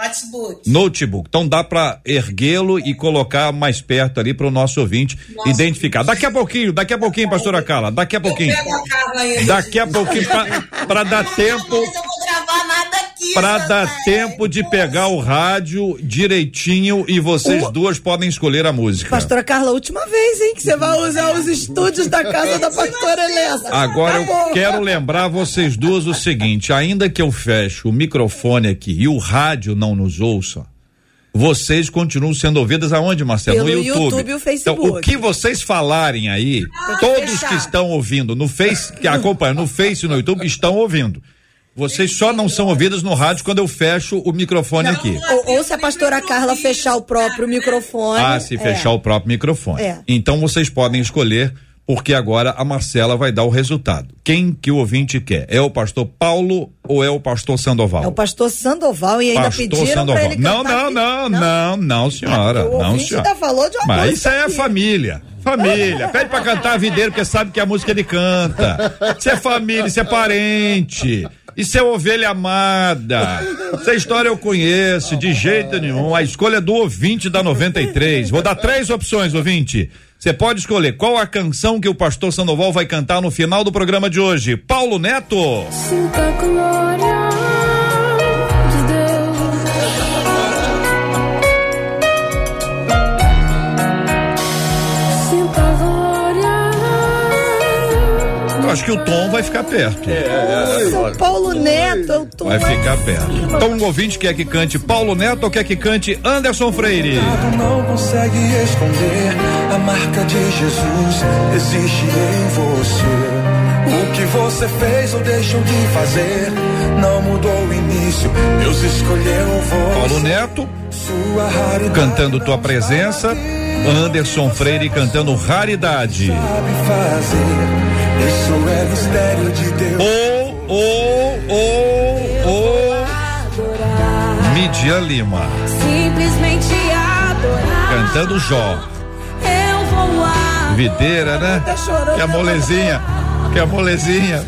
Notebook. notebook. Então dá para erguê-lo e colocar mais perto ali para o nosso ouvinte identificar. Daqui a pouquinho, daqui a pouquinho, pastora Carla, daqui a pouquinho. Daqui a pouquinho para dar tempo aqui. Santa dar tempo de pegar o rádio direitinho e vocês duas podem escolher a música. Pastora Carla, última vez, hein, que você vai usar os estúdios da casa da pastora Helena. Agora eu Tá bom. quero lembrar vocês duas o seguinte: ainda que eu feche o microfone aqui e o rádio não nos ouça, vocês continuam sendo ouvidas aonde, Marcelo? Pelo no YouTube. YouTube e o Facebook. Então, o que vocês falarem aí, todos que estão ouvindo no Face, que acompanham no Face e no YouTube, estão ouvindo. Vocês só não são ouvidas no rádio quando eu fecho o microfone aqui. Ou, ou se a pastora Carla fechar o próprio microfone. Ah, se é. fechar o próprio microfone. É. Então vocês podem escolher, porque agora a Marcela vai dar o resultado. Quem que o ouvinte quer? É o pastor Paulo ou é o pastor Sandoval? É o pastor Sandoval e ainda pastor pediram pra ele Não, não, não, não, não, senhora. O não, ouvinte senhora. ainda falou de uma Mas isso aí é família. Família. Pede pra cantar a videira, porque sabe que a música ele canta. Isso é família, isso é parente. Isso é ovelha amada. Essa história eu conheço, de jeito nenhum. A escolha é do ouvinte da 93. Vou dar três opções, ouvinte. Você pode escolher qual a canção que o pastor Sandoval vai cantar no final do programa de hoje. Paulo Neto. Glória Eu acho que o tom vai ficar perto. São Paulo Neto, eu tô. Vai ficar perto. Então o ouvinte quer que cante Paulo Neto ou quer que cante Anderson Freire? não consegue esconder a marca de Jesus existe em você. O que você fez ou deixou de fazer não mudou o início. Deus escolheu você. Paulo Neto Sua raridade cantando Tua Presença. Anderson Freire cantando Raridade. sabe fazer. Isso é mistério de Deus. Ô, ô, ô, ô. Midia Lima Simplesmente adorar. cantando Jó. Eu vou adorar. Videira, né? Que a molezinha. Que a molezinha.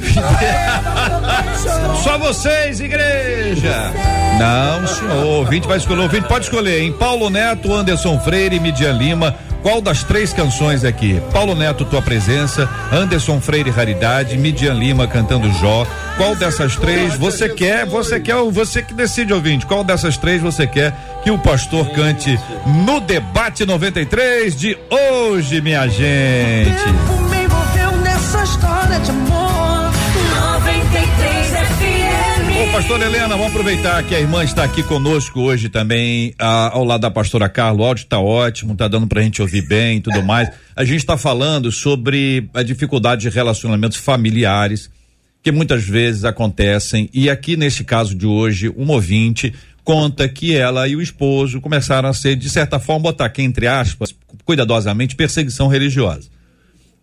Só vocês, igreja. Não, senhor. O ouvinte vai escolher. O ouvinte pode escolher, hein? Paulo Neto, Anderson Freire, Midian Lima. Qual das três canções aqui? Paulo Neto, Tua Presença, Anderson Freire, Raridade, Midian Lima cantando Jó. Qual dessas três você quer? Você quer, você que decide, ouvinte. Qual dessas três você quer que o pastor cante no debate 93 de hoje, minha gente? FM. Ô, pastor Helena, vamos aproveitar que a irmã está aqui conosco hoje também, ah, ao lado da pastora Carla. O áudio está ótimo, tá dando pra gente ouvir bem e tudo mais. A gente está falando sobre a dificuldade de relacionamentos familiares que muitas vezes acontecem. E aqui nesse caso de hoje, um ouvinte conta que ela e o esposo começaram a ser, de certa forma, botar aqui entre aspas, cuidadosamente, perseguição religiosa.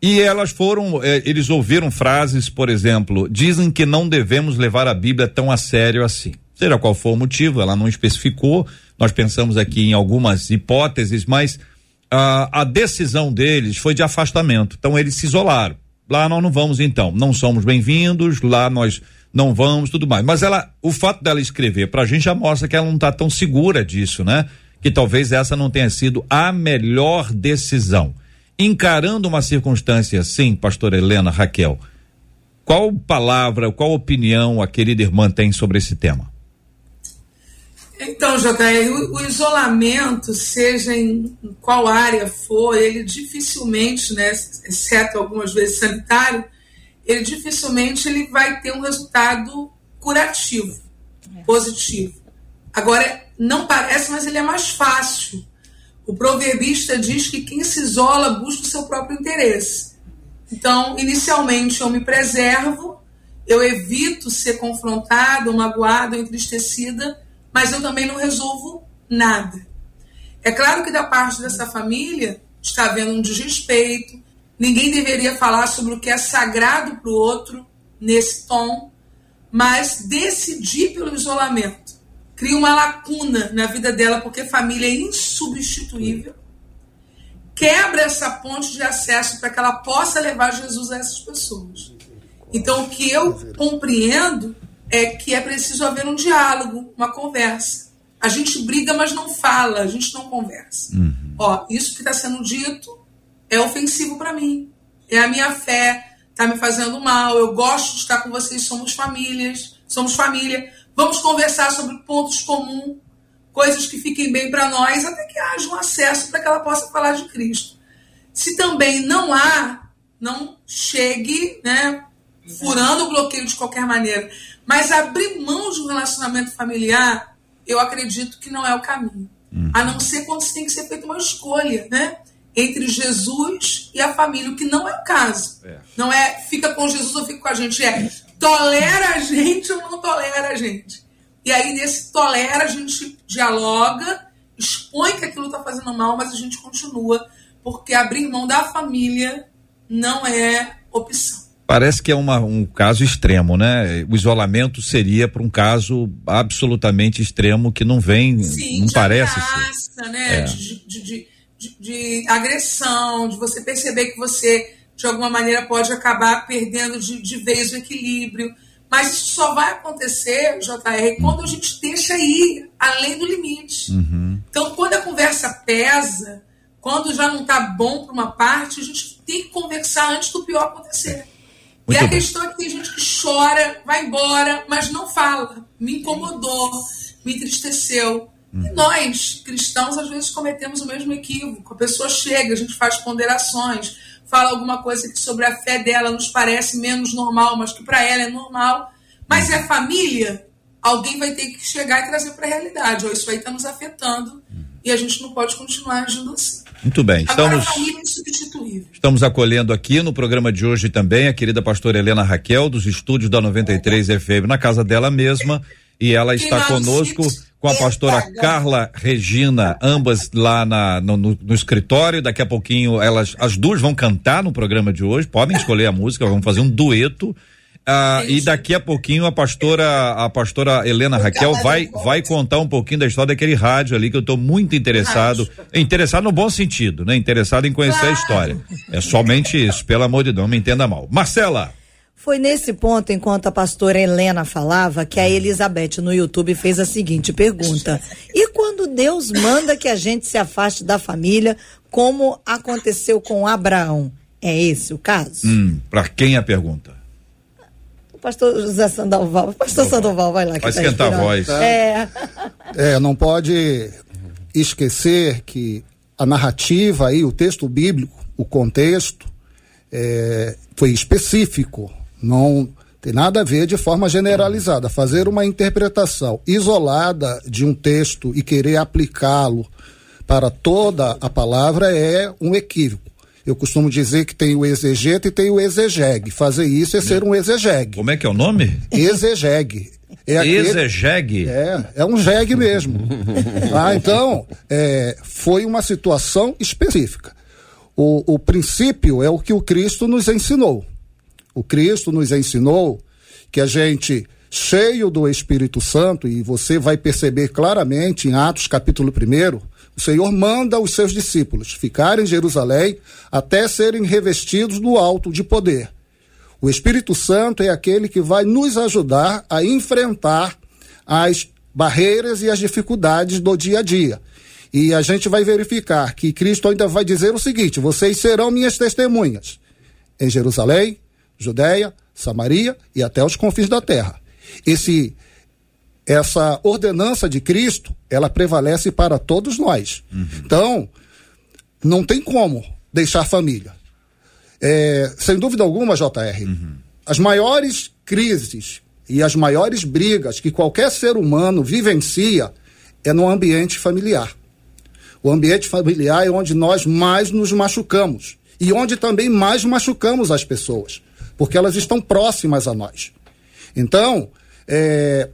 E elas foram, eh, eles ouviram frases, por exemplo, dizem que não devemos levar a Bíblia tão a sério assim. Seja qual for o motivo, ela não especificou. Nós pensamos aqui em algumas hipóteses, mas ah, a decisão deles foi de afastamento. Então eles se isolaram. Lá nós não vamos então, não somos bem-vindos, lá nós não vamos, tudo mais. Mas ela, o fato dela escrever pra gente já mostra que ela não tá tão segura disso, né? Que talvez essa não tenha sido a melhor decisão. Encarando uma circunstância assim, pastor Helena, Raquel, qual palavra, qual opinião a querida irmã tem sobre esse tema? Então, JR, o, o isolamento, seja em, em qual área for, ele dificilmente, né, exceto algumas vezes sanitário, ele dificilmente ele vai ter um resultado curativo, positivo. Agora, não parece, mas ele é mais fácil. O proverbista diz que quem se isola busca o seu próprio interesse. Então, inicialmente, eu me preservo, eu evito ser confrontada, magoada, entristecida, mas eu também não resolvo nada. É claro que da parte dessa família está havendo um desrespeito, ninguém deveria falar sobre o que é sagrado para o outro nesse tom, mas decidir pelo isolamento cria uma lacuna na vida dela, porque família é insubstituível. Quebra essa ponte de acesso para que ela possa levar Jesus a essas pessoas. Então, o que eu compreendo é que é preciso haver um diálogo, uma conversa. A gente briga, mas não fala, a gente não conversa. Ó, isso que está sendo dito é ofensivo para mim. É a minha fé, está me fazendo mal. Eu gosto de estar com vocês, somos famílias, somos família. Vamos conversar sobre pontos comuns, coisas que fiquem bem para nós, até que haja um acesso para que ela possa falar de Cristo. Se também não há, não chegue, né, furando o bloqueio de qualquer maneira. Mas abrir mão de um relacionamento familiar, eu acredito que não é o caminho. A não ser quando tem que ser feita uma escolha, né? Entre Jesus e a família, o que não é o caso. Não é fica com Jesus ou fica com a gente, é tolera a gente ou não tolera a gente. E aí, nesse tolera, a gente dialoga, expõe que aquilo está fazendo mal, mas a gente continua, porque abrir mão da família não é opção. Parece que é uma, um caso extremo, né? O isolamento seria para um caso absolutamente extremo que não vem, Sim, não de parece ser. ameaça, né? É. De, de, de, de- de agressão, de você perceber que você, de alguma maneira, pode acabar perdendo de, de vez o equilíbrio. Mas isso só vai acontecer, JR, quando a gente deixa ir além do limite. Então, quando a conversa pesa, quando já não está bom para uma parte, a gente tem que conversar antes do pior acontecer. e Muito a questão é que tem gente que chora, vai embora, mas não fala. Me incomodou, me entristeceu. E nós, cristãos, às vezes cometemos o mesmo equívoco. A pessoa chega, a gente faz ponderações, fala alguma coisa que sobre a fé dela nos parece menos normal, mas que para ela é normal. Mas é família, alguém vai ter que chegar e trazer para a realidade. Ó, isso aí está nos afetando e a gente não pode continuar agindo assim. Muito bem, estamos. é. Estamos acolhendo aqui no programa de hoje também a querida pastora Helena Raquel, dos estúdios da 93 FM, na casa dela mesma. E ela está conosco com a pastora Carla Regina, ambas lá na, no, no- no escritório. Daqui a pouquinho elas, as duas vão cantar no programa de hoje. Podem escolher a música, vamos fazer um dueto. Ah, e daqui a pouquinho a pastora, a pastora Helena Raquel vai, vai contar um pouquinho da história daquele rádio ali que eu estou muito interessado, interessado no bom sentido, né? Interessado em conhecer a história. É somente isso, pelo amor de Deus, não me entenda mal. Marcela. Foi nesse ponto, enquanto a pastora Helena falava, que a Elizabeth no YouTube fez a seguinte pergunta: E quando Deus manda que a gente se afaste da família, como aconteceu com Abraão? É esse o caso? Hum, pra quem a pergunta? O pastor José Sandoval. Pastor Sandoval, vai lá. que Vai tá esquentar a voz. É. É, não pode esquecer que a narrativa aí, o texto bíblico, o contexto, é, foi específico. Não tem nada a ver de forma generalizada. Fazer uma interpretação isolada de um texto e querer aplicá-lo para toda a palavra é um equívoco. Eu costumo dizer que tem o exegeta e tem o exegegue. Fazer isso é ser um exegegue. Como é que é o nome? Exegegue. É aquele-? É, é um jegue mesmo. ah, então, é, foi uma situação específica. O, o princípio é o que o Cristo nos ensinou. O Cristo nos ensinou que a gente, cheio do Espírito Santo, e você vai perceber claramente em Atos capítulo 1, o Senhor manda os seus discípulos ficarem em Jerusalém até serem revestidos do alto de poder. O Espírito Santo é aquele que vai nos ajudar a enfrentar as barreiras e as dificuldades do dia a dia. E a gente vai verificar que Cristo ainda vai dizer o seguinte: vocês serão minhas testemunhas em Jerusalém, Judéia, Samaria e até os confins da terra. Esse essa ordenança de Cristo, ela prevalece para todos nós. Então, não tem como deixar família. É, sem dúvida alguma, JR, as maiores crises e as maiores brigas que qualquer ser humano vivencia é no ambiente familiar. O ambiente familiar é onde nós mais nos machucamos e onde também mais machucamos as pessoas, porque elas estão próximas a nós. Então, é,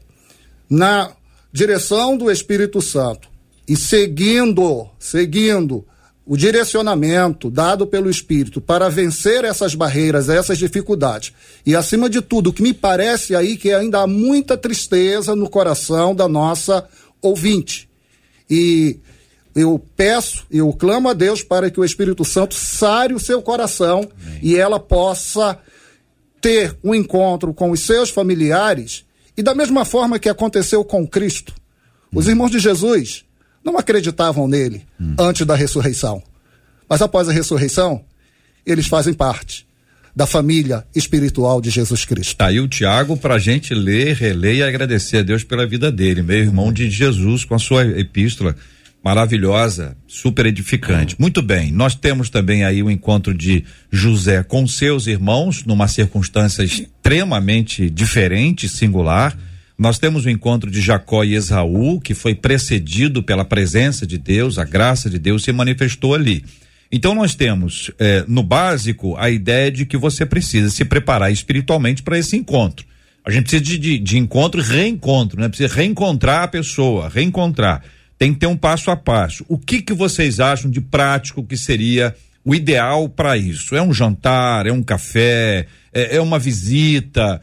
na direção do Espírito Santo e seguindo, seguindo o direcionamento dado pelo Espírito para vencer essas barreiras, essas dificuldades. E acima de tudo, o que me parece aí que ainda há muita tristeza no coração da nossa ouvinte. E eu peço, eu clamo a Deus para que o Espírito Santo sare o seu coração e ela possa ter um encontro com os seus familiares e da mesma forma que aconteceu com Cristo. Os irmãos de Jesus não acreditavam nele antes da ressurreição. Mas após a ressurreição, eles fazem parte da família espiritual de Jesus Cristo. Tá aí o Tiago pra gente ler, reler e agradecer a Deus pela vida dele, meu irmão de Jesus com a sua epístola maravilhosa, super edificante. Muito bem, nós temos também aí o encontro de José com seus irmãos numa circunstância extremamente diferente, singular. Nós temos o encontro de Jacó e Esaú, que foi precedido pela presença de Deus, a graça de Deus se manifestou ali. Então nós temos, eh, no básico, a ideia de que você precisa se preparar espiritualmente para esse encontro. A gente precisa de, de, de encontro e reencontro, né? Precisa reencontrar a pessoa, reencontrar. Tem que ter um passo a passo. O que que vocês acham de prático que seria o ideal para isso? É um jantar, é um café, é, é uma visita?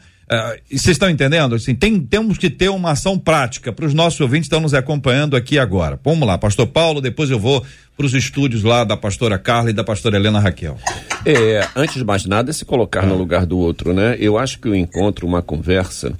E vocês estão entendendo? Assim, tem, temos que ter uma ação prática para os nossos ouvintes que estão nos acompanhando aqui agora. Vamos lá, Pastor Paulo, depois eu vou para os estúdios lá da pastora Carla e da pastora Helena Raquel. É, antes de mais nada, se colocar no lugar do outro, né? Eu acho que o encontro, uma conversa,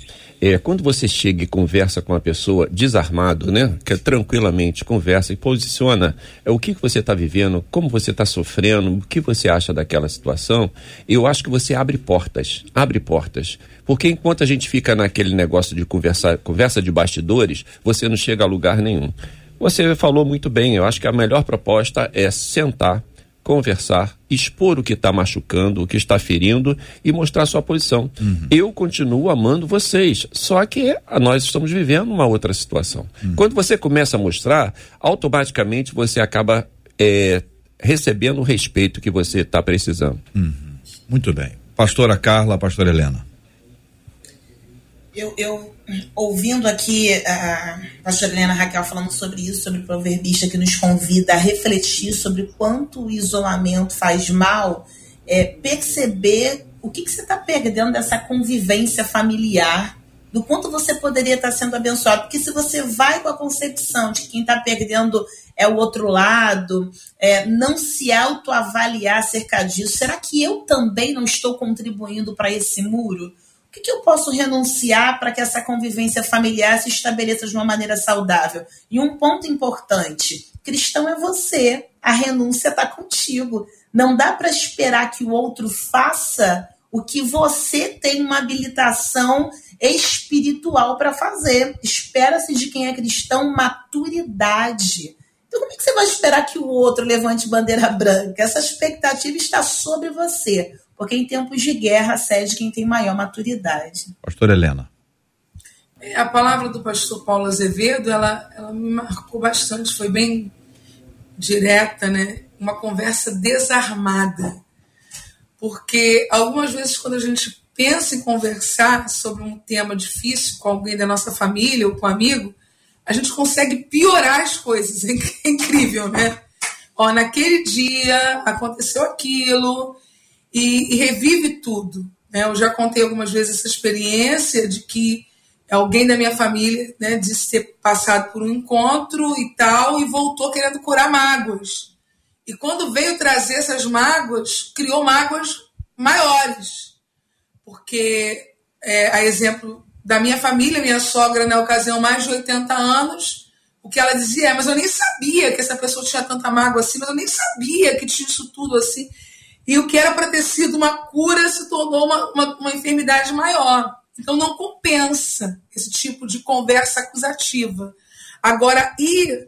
é quando você chega e conversa com a pessoa desarmado, né? Que tranquilamente conversa e posiciona é, o que, que você está vivendo, como você está sofrendo, o que você acha daquela situação. Eu acho que você abre portas, abre portas. Porque enquanto a gente fica naquele negócio de conversar, conversa de bastidores, você não chega a lugar nenhum. Você falou muito bem, eu acho que a melhor proposta é sentar, conversar, expor o que está machucando, o que está ferindo e mostrar sua posição. Eu continuo amando vocês, só que nós estamos vivendo uma outra situação. Quando você começa a mostrar, automaticamente você acaba é, recebendo o respeito que você está precisando. Muito bem. Pastora Carla, pastora Helena. Eu, eu ouvindo aqui a pastora Helena Raquel falando sobre isso, sobre o proverbista que nos convida a refletir sobre quanto o isolamento faz mal, é, perceber o que, que você está perdendo dessa convivência familiar, do quanto você poderia estar sendo abençoado. Porque se você vai com a concepção de que quem está perdendo é o outro lado, é, não se autoavaliar acerca disso, será que eu também não estou contribuindo para esse muro? O que, que eu posso renunciar para que essa convivência familiar se estabeleça de uma maneira saudável? E um ponto importante: cristão é você, a renúncia está contigo. Não dá para esperar que o outro faça o que você tem uma habilitação espiritual para fazer. Espera-se de quem é cristão maturidade. Então, como é que você vai esperar que o outro levante bandeira branca? Essa expectativa está sobre você. Porque em tempos de guerra cede quem tem maior maturidade. Pastora Helena. É, A palavra do pastor Paulo Azevedo, ela, ela me marcou bastante, foi bem direta, né? Uma conversa desarmada. Porque algumas vezes, quando a gente pensa em conversar sobre um tema difícil com alguém da nossa família ou com um amigo, a gente consegue piorar as coisas. (laughs) É incrível, né? Ó, naquele dia aconteceu aquilo e, e revive tudo. Né? Eu já contei algumas vezes essa experiência de que alguém da minha família né, disse ter passado por um encontro e tal e voltou querendo curar mágoas. E quando veio trazer essas mágoas, criou mágoas maiores. Porque, é, a exemplo da minha família, minha sogra, na ocasião, mais de 80 anos, o que ela dizia é: Mas eu nem sabia que essa pessoa tinha tanta mágoa assim, mas eu nem sabia que tinha isso tudo assim. E o que era para ter sido uma cura se tornou uma, uma, uma enfermidade maior. Então não compensa esse tipo de conversa acusativa. Agora, ir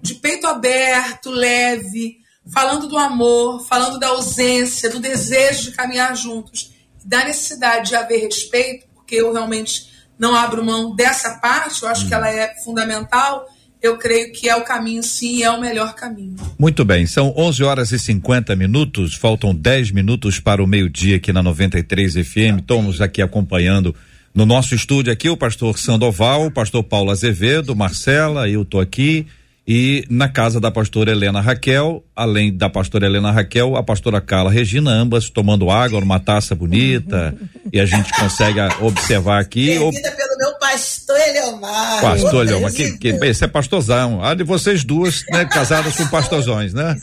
de peito aberto, leve, falando do amor, falando da ausência, do desejo de caminhar juntos, da necessidade de haver respeito, porque eu realmente não abro mão dessa parte, eu acho que ela é fundamental. Eu creio que é o caminho, sim, é o melhor caminho. Muito bem, são 11 horas e 50 minutos, faltam 10 minutos para o meio-dia aqui na 93 FM. Estamos aqui acompanhando no nosso estúdio aqui o pastor Sandoval, o pastor Paulo Azevedo, Marcela, eu tô aqui e na casa da pastora Helena Raquel, além da pastora Helena Raquel, a pastora Carla Regina, ambas tomando água numa taça bonita (laughs) e a gente consegue a- observar aqui. ob- Servida pelo meu pastor Eleomar. Pastor Leoma, que, que, bem, esse é pastorzão. A de vocês duas, né, casadas com pastorzões, né?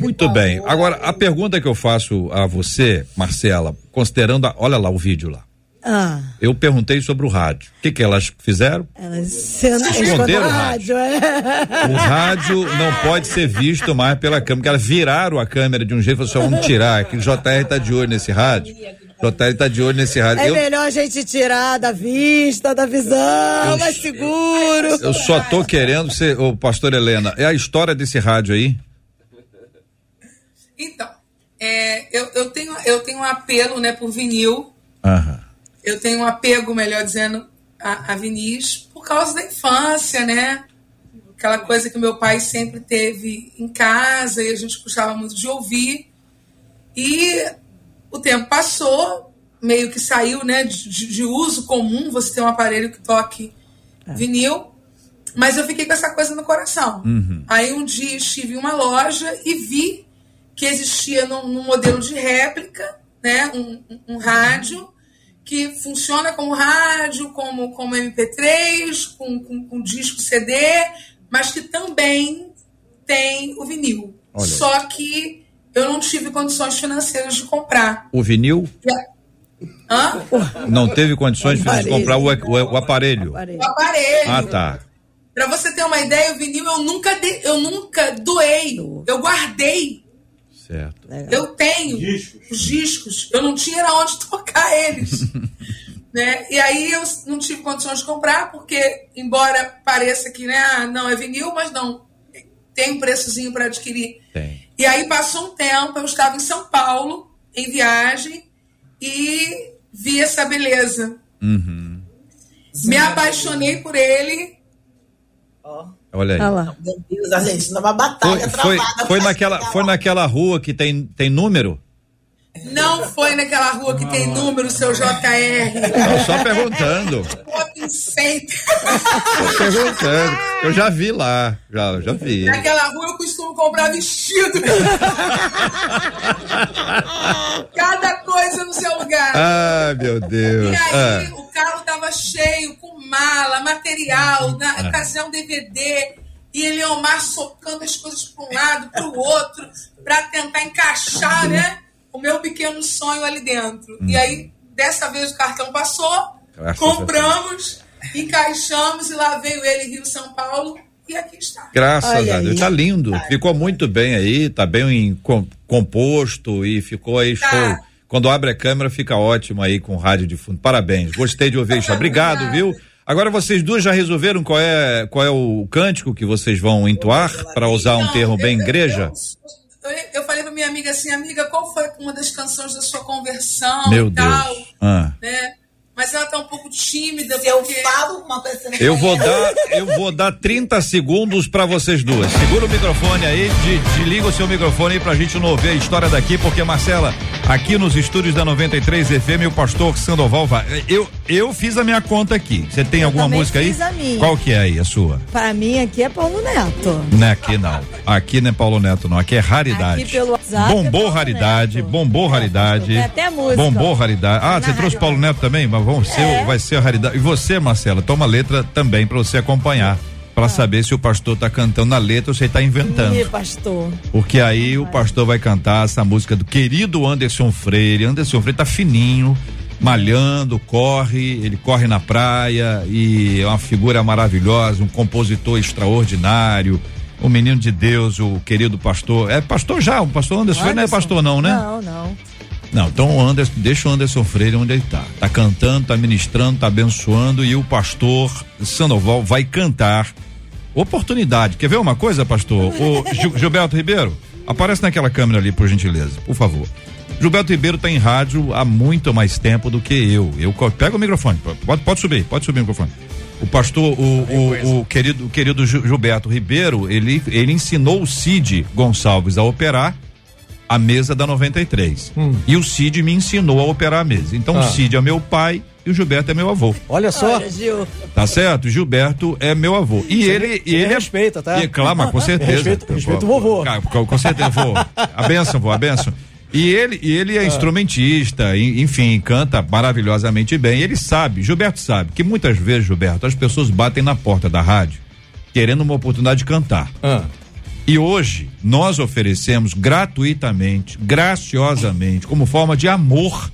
Muito bem. Agora, a pergunta que eu faço a você, Marcela, considerando, a, olha lá o vídeo lá. Ah, Eu perguntei sobre o rádio. O que que elas fizeram? elas Esconderam o rádio, é. O rádio não pode ser visto mais pela câmera, porque elas viraram a câmera de um jeito e falaram assim, vamos tirar, que o JR tá de olho nesse rádio. O JR tá de olho nesse rádio. É Eu, melhor a gente tirar da vista, da visão, mais seguro. eu só tô querendo ser, ô pastor Helena, é a história desse rádio aí? Então, é, eu, eu, tenho, eu tenho um apelo né, por vinil. Aham. Eu tenho um apego, melhor dizendo, a, a vinis por causa da infância, né? Aquela coisa que meu pai sempre teve em casa e a gente gostava muito de ouvir. E o tempo passou, meio que saiu né, de, de- uso comum você ter um aparelho que toque vinil, mas eu fiquei com essa coisa no coração. Aí um dia estive em uma loja e vi que existia num, num modelo de réplica, né, um, um- um rádio que funciona como rádio, como, como MP3, com, com, com disco CD, mas que também tem o vinil. Olha. Só que eu não tive condições financeiras de comprar. O vinil Hã? não teve condições de Aparelho. comprar o, o- o aparelho. O aparelho. Ah, tá. Pra você ter uma ideia, o vinil eu nunca, dei- eu nunca doei. Eu guardei. Certo. Eu tenho os discos. Eu não tinha era onde (laughs) tocar eles. né? E aí eu não tive condições de comprar, porque, embora pareça que né, ah, não é vinil, mas não. Tem um preçozinho para adquirir. Tem. E aí passou um tempo, eu estava em São Paulo, em viagem, e vi essa beleza. Uhum. Me apaixonei por ele. Olha aí. Olha lá. Meu Deus, a gente numa Foi, batalha foi, travada. foi, pra naquela, foi naquela rua que tem, tem número? Não foi naquela rua que tem número, seu JR. Não, só perguntando. Shopping Center. Tô perguntando. Eu já vi lá. Já, já vi. Naquela rua eu costumo comprar vestido. (laughs) Cada coisa no seu lugar. Ai, meu Deus. E aí, Ah, o carro tava cheio, com mala, material, na ocasião DVD. E ele Omar socando as coisas para um lado, para o outro, para tentar encaixar, né? O meu pequeno sonho ali dentro. E aí, dessa vez o cartão passou, Graças compramos, encaixamos e lá veio ele Rio São Paulo e aqui está. graças Olha a Deus. aí. Tá lindo. Ficou muito bem aí, tá bem em- com- composto e ficou aí Tá. show. Quando abre a câmera fica ótimo aí com o rádio de fundo. Parabéns. Gostei de ouvir isso. Obrigado, viu? Agora vocês duas já resolveram qual é qual é o cântico que vocês vão entoar para usar um Não, termo bem igreja? Eu, falei pra minha amiga assim, amiga, qual foi uma das canções da sua conversão Meu e tal, Deus. Ah. né? Mas ela tá um pouco tímida, Se eu porque... falo uma coisa, não Eu vou dar, eu vou dar 30 segundos pra vocês duas. Segura o microfone aí, de- desliga o seu microfone aí pra gente não ouvir a história daqui, porque Marcela, aqui nos estúdios da 93 FM, o pastor Sandoval vai. Eu, eu fiz a minha conta aqui. Você tem Eu alguma música aí? fiz a minha. Qual que é aí a sua? Pra mim aqui é Paulo Neto. Não é aqui não. Aqui não é Paulo Neto não, aqui é raridade. Aqui pelo WhatsApp é Bombou Paulo raridade, Neto. bombou É, raridade. tem até música, Bombou raridade. Ah, Na você trouxe Paulo Neto também? Mas vamos ser, É. vai ser a raridade. E você, Marcela, toma letra também pra você acompanhar. Pra Ah. saber se o pastor tá cantando na letra ou se ele tá inventando. Ih, pastor. Porque aí o pastor vai cantar essa música do querido Anderson Freire. Anderson Freire tá fininho, malhando, corre, ele corre na praia e é uma figura maravilhosa, um compositor extraordinário, um menino de Deus, o querido pastor. É pastor já, o pastor Anderson, Freire não é Anderson? pastor não, né? Não, não. Não, então o Anderson, deixa o Anderson Freire onde ele tá. Tá cantando, tá ministrando, tá abençoando e o pastor Sandoval vai cantar. Oportunidade. Quer ver uma coisa, pastor? (laughs) O Gil- Gilberto Ribeiro, aparece naquela câmera ali, por gentileza, por favor. Gilberto Ribeiro tá em rádio há muito mais tempo do que eu. Eu pega o microfone, pode, pode subir, pode subir o microfone. O pastor, o, o, o querido, o querido Gil- Gilberto Ribeiro, ele, ele ensinou o Cid Gonçalves a operar a mesa da 93. E o Cid me ensinou a operar a mesa. Então o Ah. Cid é meu pai e o Gilberto é meu avô. Olha só. Olha, Gil. Tá certo? O Gilberto é meu avô. E Você ele. me- E ele é- respeita, tá? E, claro, mas com (laughs) certeza. Respeito- respeito o vovô. Com, com certeza, vou. A benção, vou, a benção. E ele, e ele é instrumentista, e- enfim, canta maravilhosamente bem. Ele sabe, Gilberto sabe, que muitas vezes, Gilberto, as pessoas batem na porta da rádio querendo uma oportunidade de cantar. Ah. E hoje nós oferecemos gratuitamente, graciosamente, como forma de amor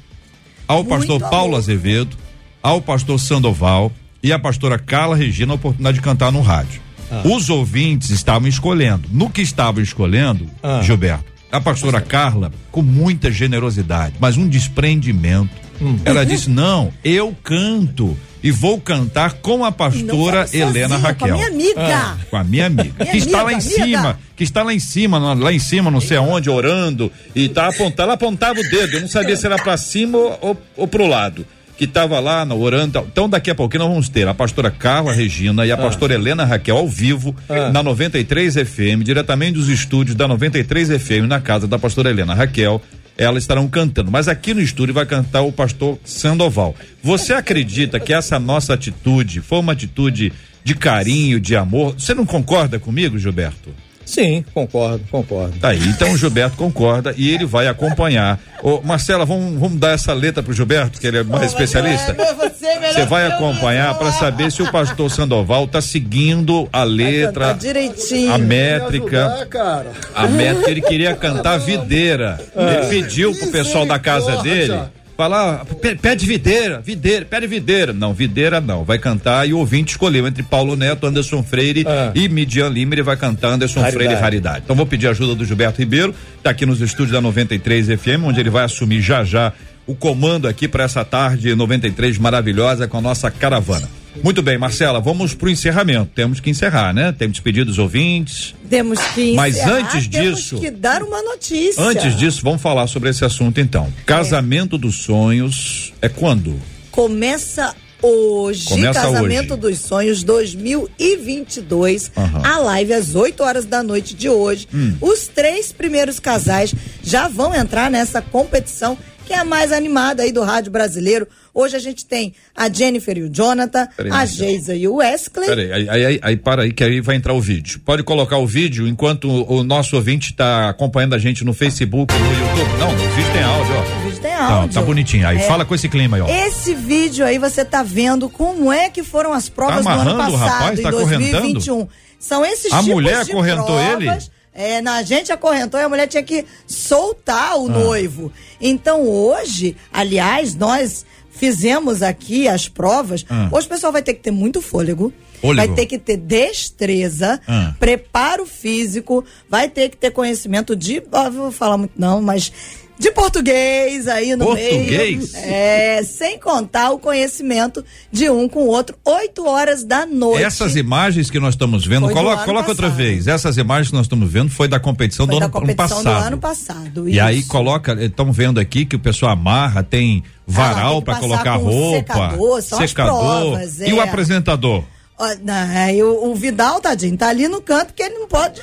ao pastor Paulo Azevedo, ao pastor Sandoval e à pastora Carla Regina a oportunidade de cantar no rádio. Os ouvintes estavam escolhendo. No que estavam escolhendo, Ah. Gilberto, a pastora Carla, com muita generosidade, mas um desprendimento. Ela disse: Não, eu canto e vou cantar com a pastora Helena sozinha, Raquel. com a minha amiga. Com a minha (laughs) amiga. Minha que está lá em amiga. cima, que está lá em cima, lá- em cima, não sei aonde, orando, e tá apontando, ela apontava o dedo, eu não sabia se era para cima ou, ou, pro lado. Que estava lá no, orando. Então, daqui a pouquinho nós vamos ter a pastora Carla Regina e a pastora Helena Raquel ao vivo Ah. na 93 FM, diretamente dos estúdios da 93 FM, na casa da pastora Helena Raquel. Elas estarão cantando, mas aqui no estúdio vai cantar o pastor Sandoval. Você acredita que essa nossa atitude foi uma atitude de carinho, de amor? Você não concorda comigo, Gilberto? Sim, concordo, concordo. Tá aí, então o Gilberto concorda e ele vai acompanhar. Ô, Marcela, vamos, vamos dar essa letra pro Gilberto, que ele é mais especialista? Você, Você vai acompanhar para saber se o pastor Sandoval tá seguindo a letra, Tá direitinho. a métrica. ajudar, cara. A métrica, ele queria cantar videira. Ele pediu pro pessoal da casa dele falar, "Pe- pede videira, videira, pede videira. Não, videira não, vai cantar e o ouvinte escolheu entre Paulo Neto, Anderson Freire Ah. e Midian Lima, ele vai cantar Anderson Raridade. Freire Raridade. Então vou pedir a ajuda do Gilberto Ribeiro, tá aqui nos estúdios da 93 FM, onde ele vai assumir já já o comando aqui para essa tarde 93 maravilhosa com a nossa caravana. Muito bem, Marcela, vamos pro encerramento. Temos que encerrar, né? Temos que pedir dos ouvintes. Temos que Mas encerrar, antes temos disso- que dar uma notícia. Antes disso, vamos falar sobre esse assunto então. Casamento dos sonhos é quando? Começa hoje, Começa Casamento hoje. dos Sonhos 2022. Aham. A live às 8 horas da noite de hoje. Hum. Os três primeiros casais já vão entrar nessa competição que é a mais animada aí do rádio brasileiro. Hoje a gente tem a Jennifer e o Jonathan, Peraí, a. Geisa e o Wesley. Peraí, aí, aí, aí, aí para aí que aí vai entrar o vídeo. Pode colocar o vídeo enquanto o, o nosso ouvinte está acompanhando a gente no Facebook, no YouTube. Não, o vídeo tem áudio, ó. O vídeo tem Tá, áudio. tá bonitinho. Aí É. fala com esse clima aí, ó. Esse vídeo aí você tá vendo como é que foram as provas Tá do ano amarrando o passado, rapaz? Tá em 2021. São esses A tipos mulher de acorrentou ele? É, na gente acorrentou e a mulher tinha que soltar o Ah. noivo. Então hoje, aliás, nós fizemos aqui as provas. Ah. Hoje o pessoal vai ter que ter muito fôlego. Fôlego. Vai ter que ter destreza, Ah. preparo físico, vai ter que ter conhecimento de. ó, vou falar muito não, mas de português aí no Português? meio. É, sem contar o conhecimento de um com o outro, 8 horas da noite. Essas imagens que nós estamos vendo, coloca, coloca outra vez. Essas imagens que nós estamos vendo foi da competição Foi do da ano, competição ano passado. do ano passado. E aí isso. coloca, estamos vendo aqui que o pessoal amarra, tem varal tem que para colocar roupa, secador, as provas, e o é. apresentador. Aí o, o Vidal, tadinho, tá ali no canto porque ele não pode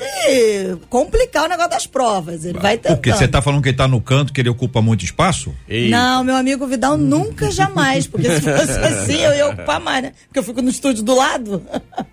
complicar o negócio das provas. Ele vai tentando. Porque você tá falando que ele tá no canto, que ele ocupa muito espaço? Não, meu amigo Vidal nunca (laughs) jamais, porque se fosse assim eu ia ocupar mais, né? Porque eu fico no estúdio do lado.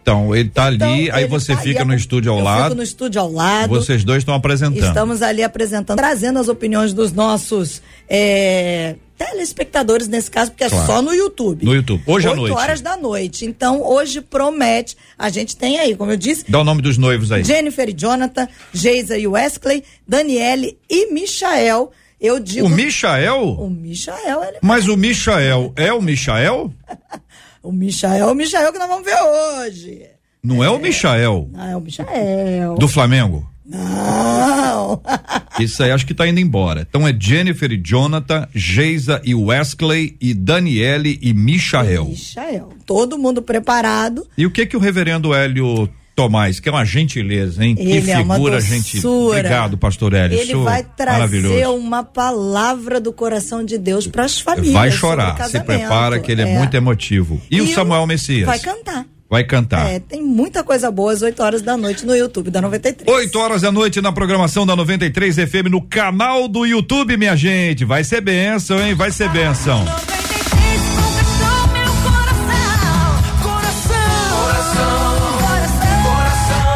Então, ele tá ali, Então, aí ele você tá ali, fica eu- no estúdio ao eu lado. Fico no estúdio ao lado. Vocês dois estão apresentando. Estamos ali apresentando, trazendo as opiniões dos nossos é, telespectadores, nesse caso, porque é Claro. só no YouTube. No YouTube. Hoje à 8 noite. horas da noite. Então, hoje promete. A gente tem aí, como eu disse, Dá o nome dos noivos aí. Jennifer e Jonathan, Geisa e Wesley, Daniele e Michael. Eu digo. O Michael? O Michael, ele. Mas o Michael é o Michael? (laughs) O Michael é o Michael que nós vamos ver hoje. Não é o Michael Ah, é o Michael. do Flamengo? Não. (laughs) Isso aí acho que tá indo embora. Então é Jennifer e Jonathan, Geisa e Wesley e Daniele e Michael. Michael. Todo mundo preparado. E o que que o reverendo Hélio Tomás, que é uma gentileza, hein? Ele que é figura gente. doçura. Obrigado, pastor Hélio. Ele Isso vai trazer uma palavra do coração de Deus para as famílias. Vai chorar, se prepara que ele é, muito emotivo. E, o Samuel Messias? Vai cantar. Vai cantar. É, tem muita coisa boa às 8 horas da noite no YouTube da 93. 8 horas da noite na programação da 93 FM no canal do YouTube, minha gente. Vai ser benção, hein? Vai ser benção.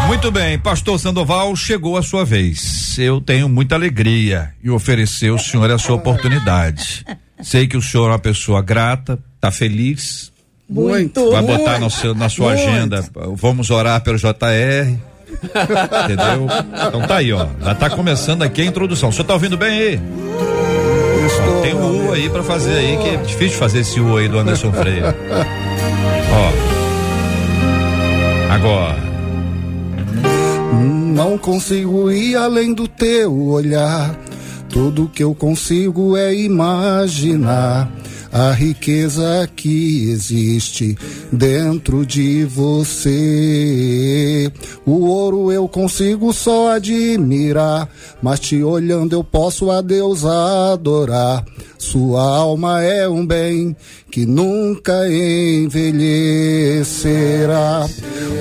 Muito bem, pastor Sandoval, chegou a sua vez. Eu tenho muita alegria e oferecer ao senhor essa oportunidade. Sei que o senhor é uma pessoa grata, tá feliz. Muito. Vai muito. botar no seu- na sua Muito. agenda. Vamos orar pelo JR. Entendeu? Então tá aí, ó. Já tá começando aqui a introdução. O senhor tá ouvindo bem aí? Ó, Tem um U aí pra fazer aí, que é difícil fazer esse U aí do Anderson Freire. Ó. Agora. Não consigo ir além do teu olhar. Tudo que eu consigo é imaginar a riqueza que existe dentro de você. O ouro eu consigo só admirar, mas te olhando eu posso a Deus adorar. Sua alma é um bem que nunca envelhecerá.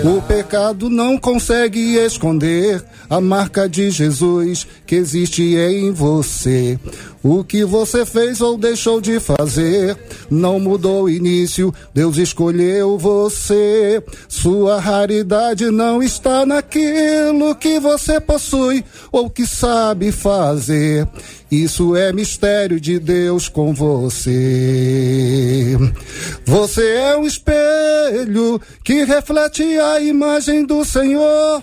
O pecado não consegue esconder a marca de Jesus que existe em você. O que você fez ou deixou de fazer não mudou o início, Deus escolheu você. Sua raridade não está naquilo que você possui ou que sabe fazer. Isso é mistério de Deus com você. Você é um espelho que reflete a imagem do Senhor.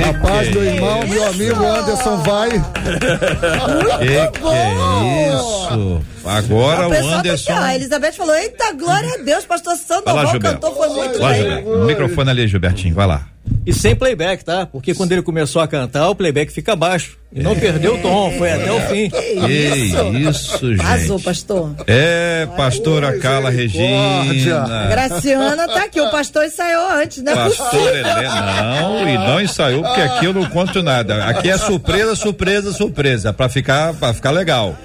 A paz do irmão, meu amigo Anderson vai. Que que é isso? Agora O o pessoal tá Anderson. aqui, ó, a Elizabeth falou: Eita, glória a Deus, pastor lá, Sandoval Gilberto. cantou, foi muito Vai, bem. Gilberto. O microfone ali, Gilbertinho, vai lá. E sem playback, tá? Porque quando ele começou a cantar, o playback fica baixo. E não perdeu o tom, foi até o fim. Que isso, Arrasou, gente. pastor. É, pastora Carla Regina. Graciana tá aqui, o pastor ensaiou antes, né? Pastor Helena, não, e não ensaiou, porque aqui eu não conto nada. Aqui é surpresa, surpresa, surpresa, pra ficar, pra ficar legal.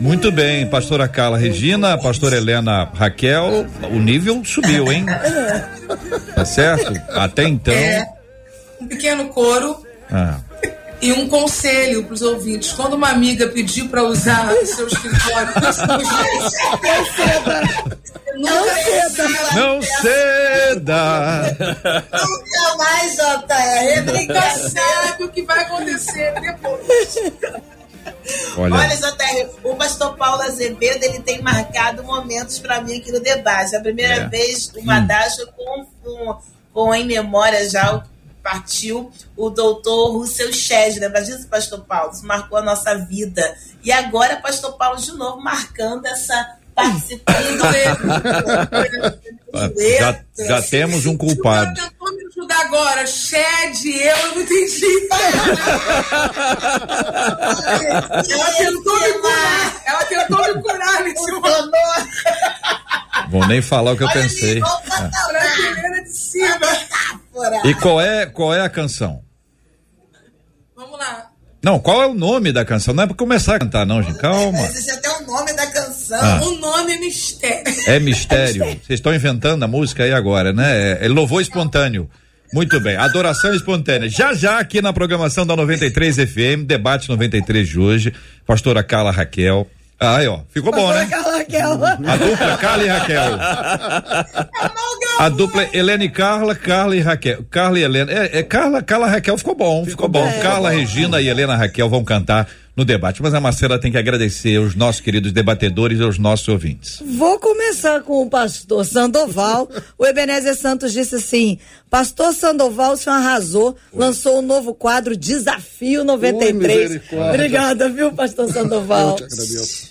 Muito bem, pastora Carla Regina, pastora Helena Raquel, o nível subiu, hein? Tá certo? Até então. É, um pequeno coro Ah, e um conselho para os ouvintes. Quando uma amiga pedir para usar o seu escritório, (laughs) Não ceda. não ceda. Nunca mais, JR. nunca Brincadeira. sabe o que vai acontecer depois. Olha, Olha, JR, o pastor Paulo Azevedo, ele tem marcado momentos para mim aqui no debate. A primeira É. vez, o Madacho com, com, com em memória já partiu o doutor Russell Shed, lembra disso, pastor Paulo? Isso marcou a nossa vida. E agora, pastor Paulo de novo marcando essa participando (laughs) já, já temos um culpado. Agora. Shed, eu não entendi. (laughs) Ela tentou me curar. Ela tentou me curar nesse momento. Vou nem falar o que eu pensei. Brasileira de cima. E qual é, qual é a canção? Vamos lá. Não, qual é o nome da canção? Não é pra começar a cantar, não, gente. Calma. Existe até o nome da canção. Ah. O nome é mistério. É mistério. Vocês estão inventando a música aí agora, né? É, é louvor espontâneo. Muito bem, adoração espontânea. Já já aqui na programação da 93 FM, debate 93 de hoje, pastora Carla Raquel. Ah, aí, ó, ficou bom, né? Pastora Raquel. A dupla Carla e Raquel. A dupla Helena e Carla, Carla e Raquel. Carla e Helena. É, é Carla, Carla Raquel ficou bom, ficou, bom. Carla, Regina e Helena Raquel vão cantar no debate. Mas a Marcela tem que agradecer aos nossos queridos debatedores e aos nossos ouvintes. Vou começar com o pastor Sandoval. O Ebenezer Santos disse assim: Pastor Sandoval, o senhor arrasou, lançou um novo quadro Desafio 93. misericórdia. Obrigada, viu, pastor Sandoval? Eu te agradeço.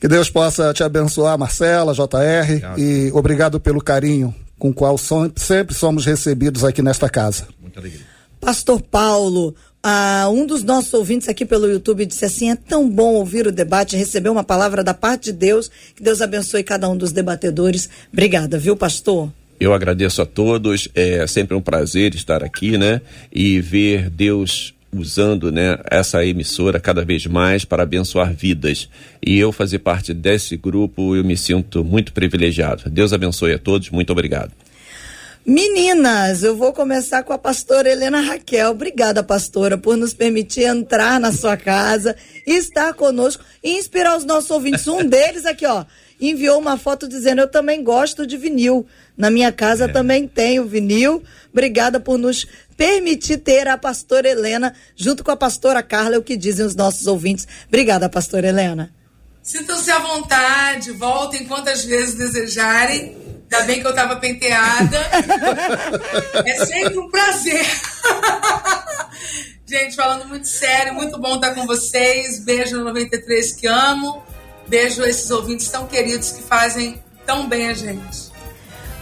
Que Deus possa te abençoar, Marcela, JR, e obrigado pelo carinho com o qual sempre somos recebidos aqui nesta casa. Muita alegria. Pastor Paulo, ah, um dos nossos ouvintes aqui pelo YouTube disse assim: é tão bom ouvir o debate, receber uma palavra da parte de Deus. Que Deus abençoe cada um dos debatedores. Obrigada, viu, pastor? Eu agradeço a todos, é sempre um prazer estar aqui, né? E ver Deus usando, né, essa emissora cada vez mais para abençoar vidas. E eu fazer parte desse grupo, eu me sinto muito privilegiado. Deus abençoe a todos, muito obrigado. Meninas, eu vou começar com a pastora Helena Raquel. Obrigada, pastora, por nos permitir entrar na sua casa, estar conosco e inspirar os nossos ouvintes. Um (laughs) deles aqui, ó, enviou uma foto dizendo: Eu também gosto de vinil. Na minha casa também tenho vinil. Obrigada por nos permitir ter a pastora Helena junto com a pastora Carla, é o que dizem os nossos ouvintes. Obrigada, pastora Helena. Sintam-se à vontade, voltem quantas vezes desejarem. Ainda bem que eu estava penteada. é sempre um prazer. Gente, falando muito sério, muito bom estar com vocês. Beijo no 93 que amo. Beijo esses ouvintes tão queridos que fazem tão bem a gente.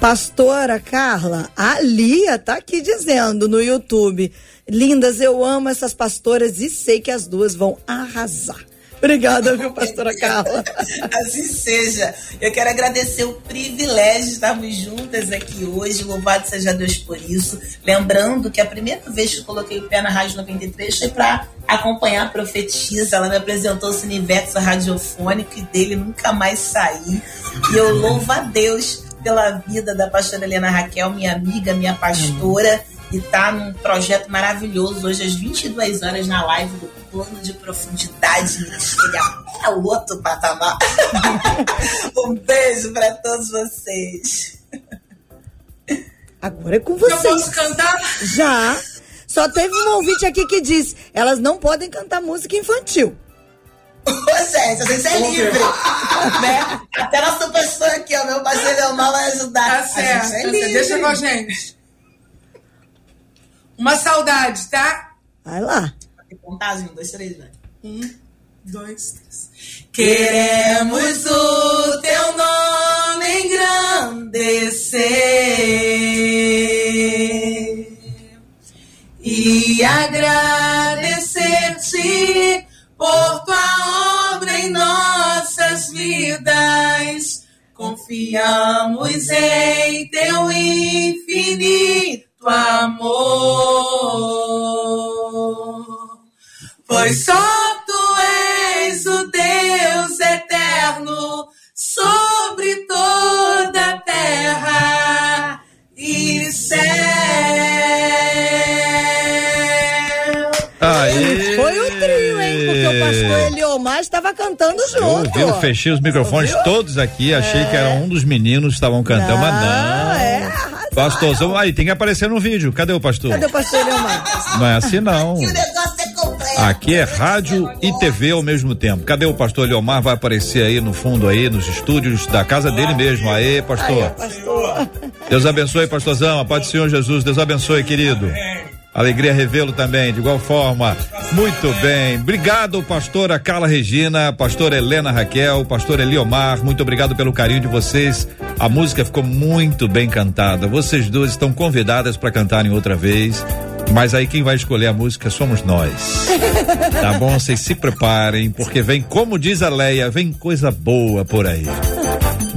Pastora Carla, a Lia tá aqui dizendo no YouTube. Lindas, eu amo essas pastoras e sei que as duas vão arrasar. Obrigada, viu, pastora Carla? (laughs) Assim seja. Eu quero agradecer o privilégio de estarmos juntas aqui hoje. Louvado seja Deus por isso. Lembrando que a primeira vez que eu coloquei o pé na Rádio 93 foi para acompanhar a profetisa. Ela me apresentou esse universo radiofônico e dele nunca mais saí. E eu louvo a Deus pela vida da pastora Helena Raquel, minha amiga, minha pastora. E tá num projeto maravilhoso hoje às 22 horas na live do Plano de Profundidade Ministerial. É o outro patamar. (laughs) um beijo para todos vocês. Agora é com Eu vocês. posso cantar? Já. Só teve um ouvinte aqui que disse: elas não podem cantar música infantil. Ô, gente, a gente é livre. (laughs) né? Até nossa pessoa aqui, ó, meu parceiro Leonel vai ajudar. Tá A certo. gente é. Deixa com a gente. Uma saudade, tá? Vai lá. Contagem, um, dois, três, vai. Um, dois, três. Queremos o teu nome engrandecer e agradecer-te por tua obra em nossas vidas. Confiamos em teu infinito amor. Pois só tu és o Deus eterno sobre toda a terra e céu. Aê! Foi o trio, hein? Porque o pastor Eliomar estava cantando Eu junto. ouvi, eu fechei os microfones todos aqui, achei que era um dos meninos que estavam cantando, mas não. é, Pastorzão, aí tem que aparecer no vídeo. Cadê o pastor? Cadê o pastor Eliomar? Não é assim não. O negócio é completo. Aqui é rádio e TV ao mesmo tempo. Cadê o pastor Leomar? Vai aparecer aí no fundo aí, nos estúdios da casa dele mesmo. Aê, pastor. Pastor. Deus abençoe, pastorzão. A paz do Senhor Jesus. Deus abençoe, querido. Alegria revê-lo também, de igual forma. Muito bem. Obrigado, pastora Carla Regina, pastora Helena Raquel, pastor Eliomar. Muito obrigado pelo carinho de vocês. A música ficou muito bem cantada. Vocês duas estão convidadas para cantarem outra vez. Mas aí quem vai escolher a música somos nós. Tá bom? Vocês se preparem, porque vem, como diz a Leia, vem coisa boa por aí.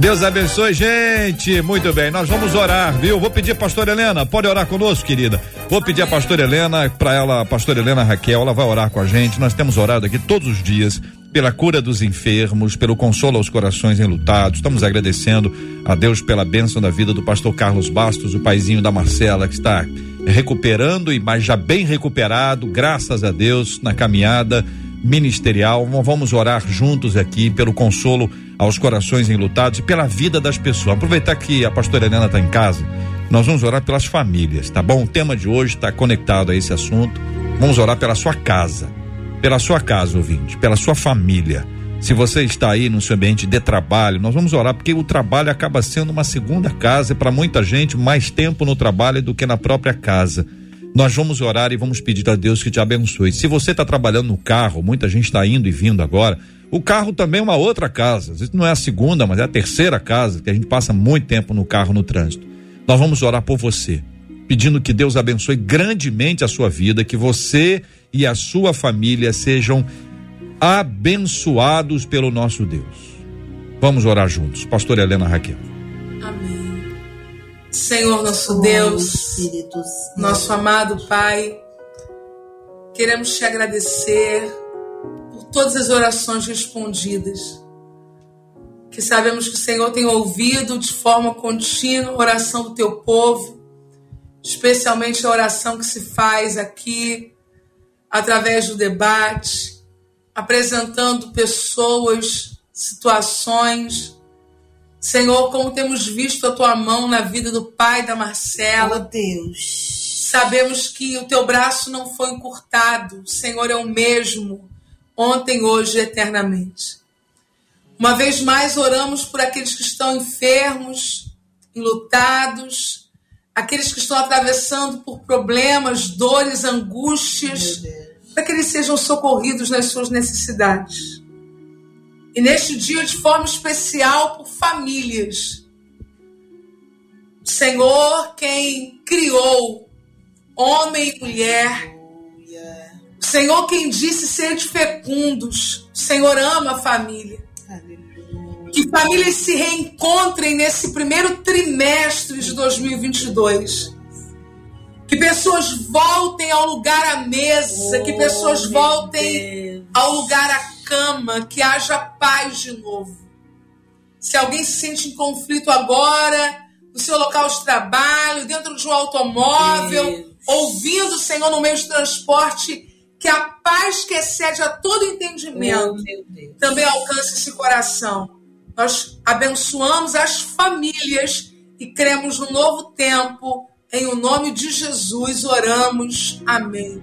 Deus abençoe, gente. Muito bem, nós vamos orar, viu? Vou pedir a pastora Helena, pode orar conosco, querida. Vou pedir a pastora Helena, para ela, a pastora Helena Raquel, ela vai orar com a gente. Nós temos orado aqui todos os dias pela cura dos enfermos, pelo consolo aos corações enlutados. Estamos agradecendo a Deus pela bênção da vida do pastor Carlos Bastos, o paizinho da Marcela, que está recuperando e mas já bem recuperado, graças a Deus, na caminhada ministerial. Vamos orar juntos aqui pelo consolo aos corações enlutados e pela vida das pessoas. Aproveitar que a pastora Helena está em casa, nós vamos orar pelas famílias, tá bom? O tema de hoje está conectado a esse assunto. Vamos orar pela sua casa, pela sua casa, ouvinte, pela sua família. Se você está aí no seu ambiente de trabalho, nós vamos orar porque o trabalho acaba sendo uma segunda casa e para muita gente mais tempo no trabalho do que na própria casa. Nós vamos orar e vamos pedir a Deus que te abençoe. Se você está trabalhando no carro, muita gente está indo e vindo agora. O carro também é uma outra casa. Não é a segunda, mas é a terceira casa, que a gente passa muito tempo no carro no trânsito. Nós vamos orar por você, pedindo que Deus abençoe grandemente a sua vida, que você e a sua família sejam abençoados pelo nosso Deus. Vamos orar juntos. Pastor Helena Raquel. Amém. Senhor nosso Deus, nosso amado Pai, queremos te agradecer por todas as orações respondidas. Que sabemos que o Senhor tem ouvido de forma contínua a oração do teu povo, especialmente a oração que se faz aqui através do debate, apresentando pessoas, situações. Senhor, como temos visto a tua mão na vida do pai da Marcela. Oh, Deus. Sabemos que o teu braço não foi encurtado. O Senhor é o mesmo, ontem, hoje e eternamente. Uma vez mais, oramos por aqueles que estão enfermos, enlutados, aqueles que estão atravessando por problemas, dores, angústias, para que eles sejam socorridos nas suas necessidades. E neste dia, de forma especial, por famílias. Senhor, quem criou homem e mulher. Senhor, quem disse ser fecundos. O Senhor ama a família. Que famílias se reencontrem nesse primeiro trimestre de 2022. Que pessoas voltem ao lugar à mesa, que pessoas voltem ao lugar à cama, que haja paz de novo. Se alguém se sente em conflito agora, no seu local de trabalho, dentro de um automóvel, ouvindo o Senhor no meio de transporte, que a paz que excede a todo entendimento também alcance esse coração. Nós abençoamos as famílias e cremos no novo tempo. Em o nome de Jesus oramos. Amém.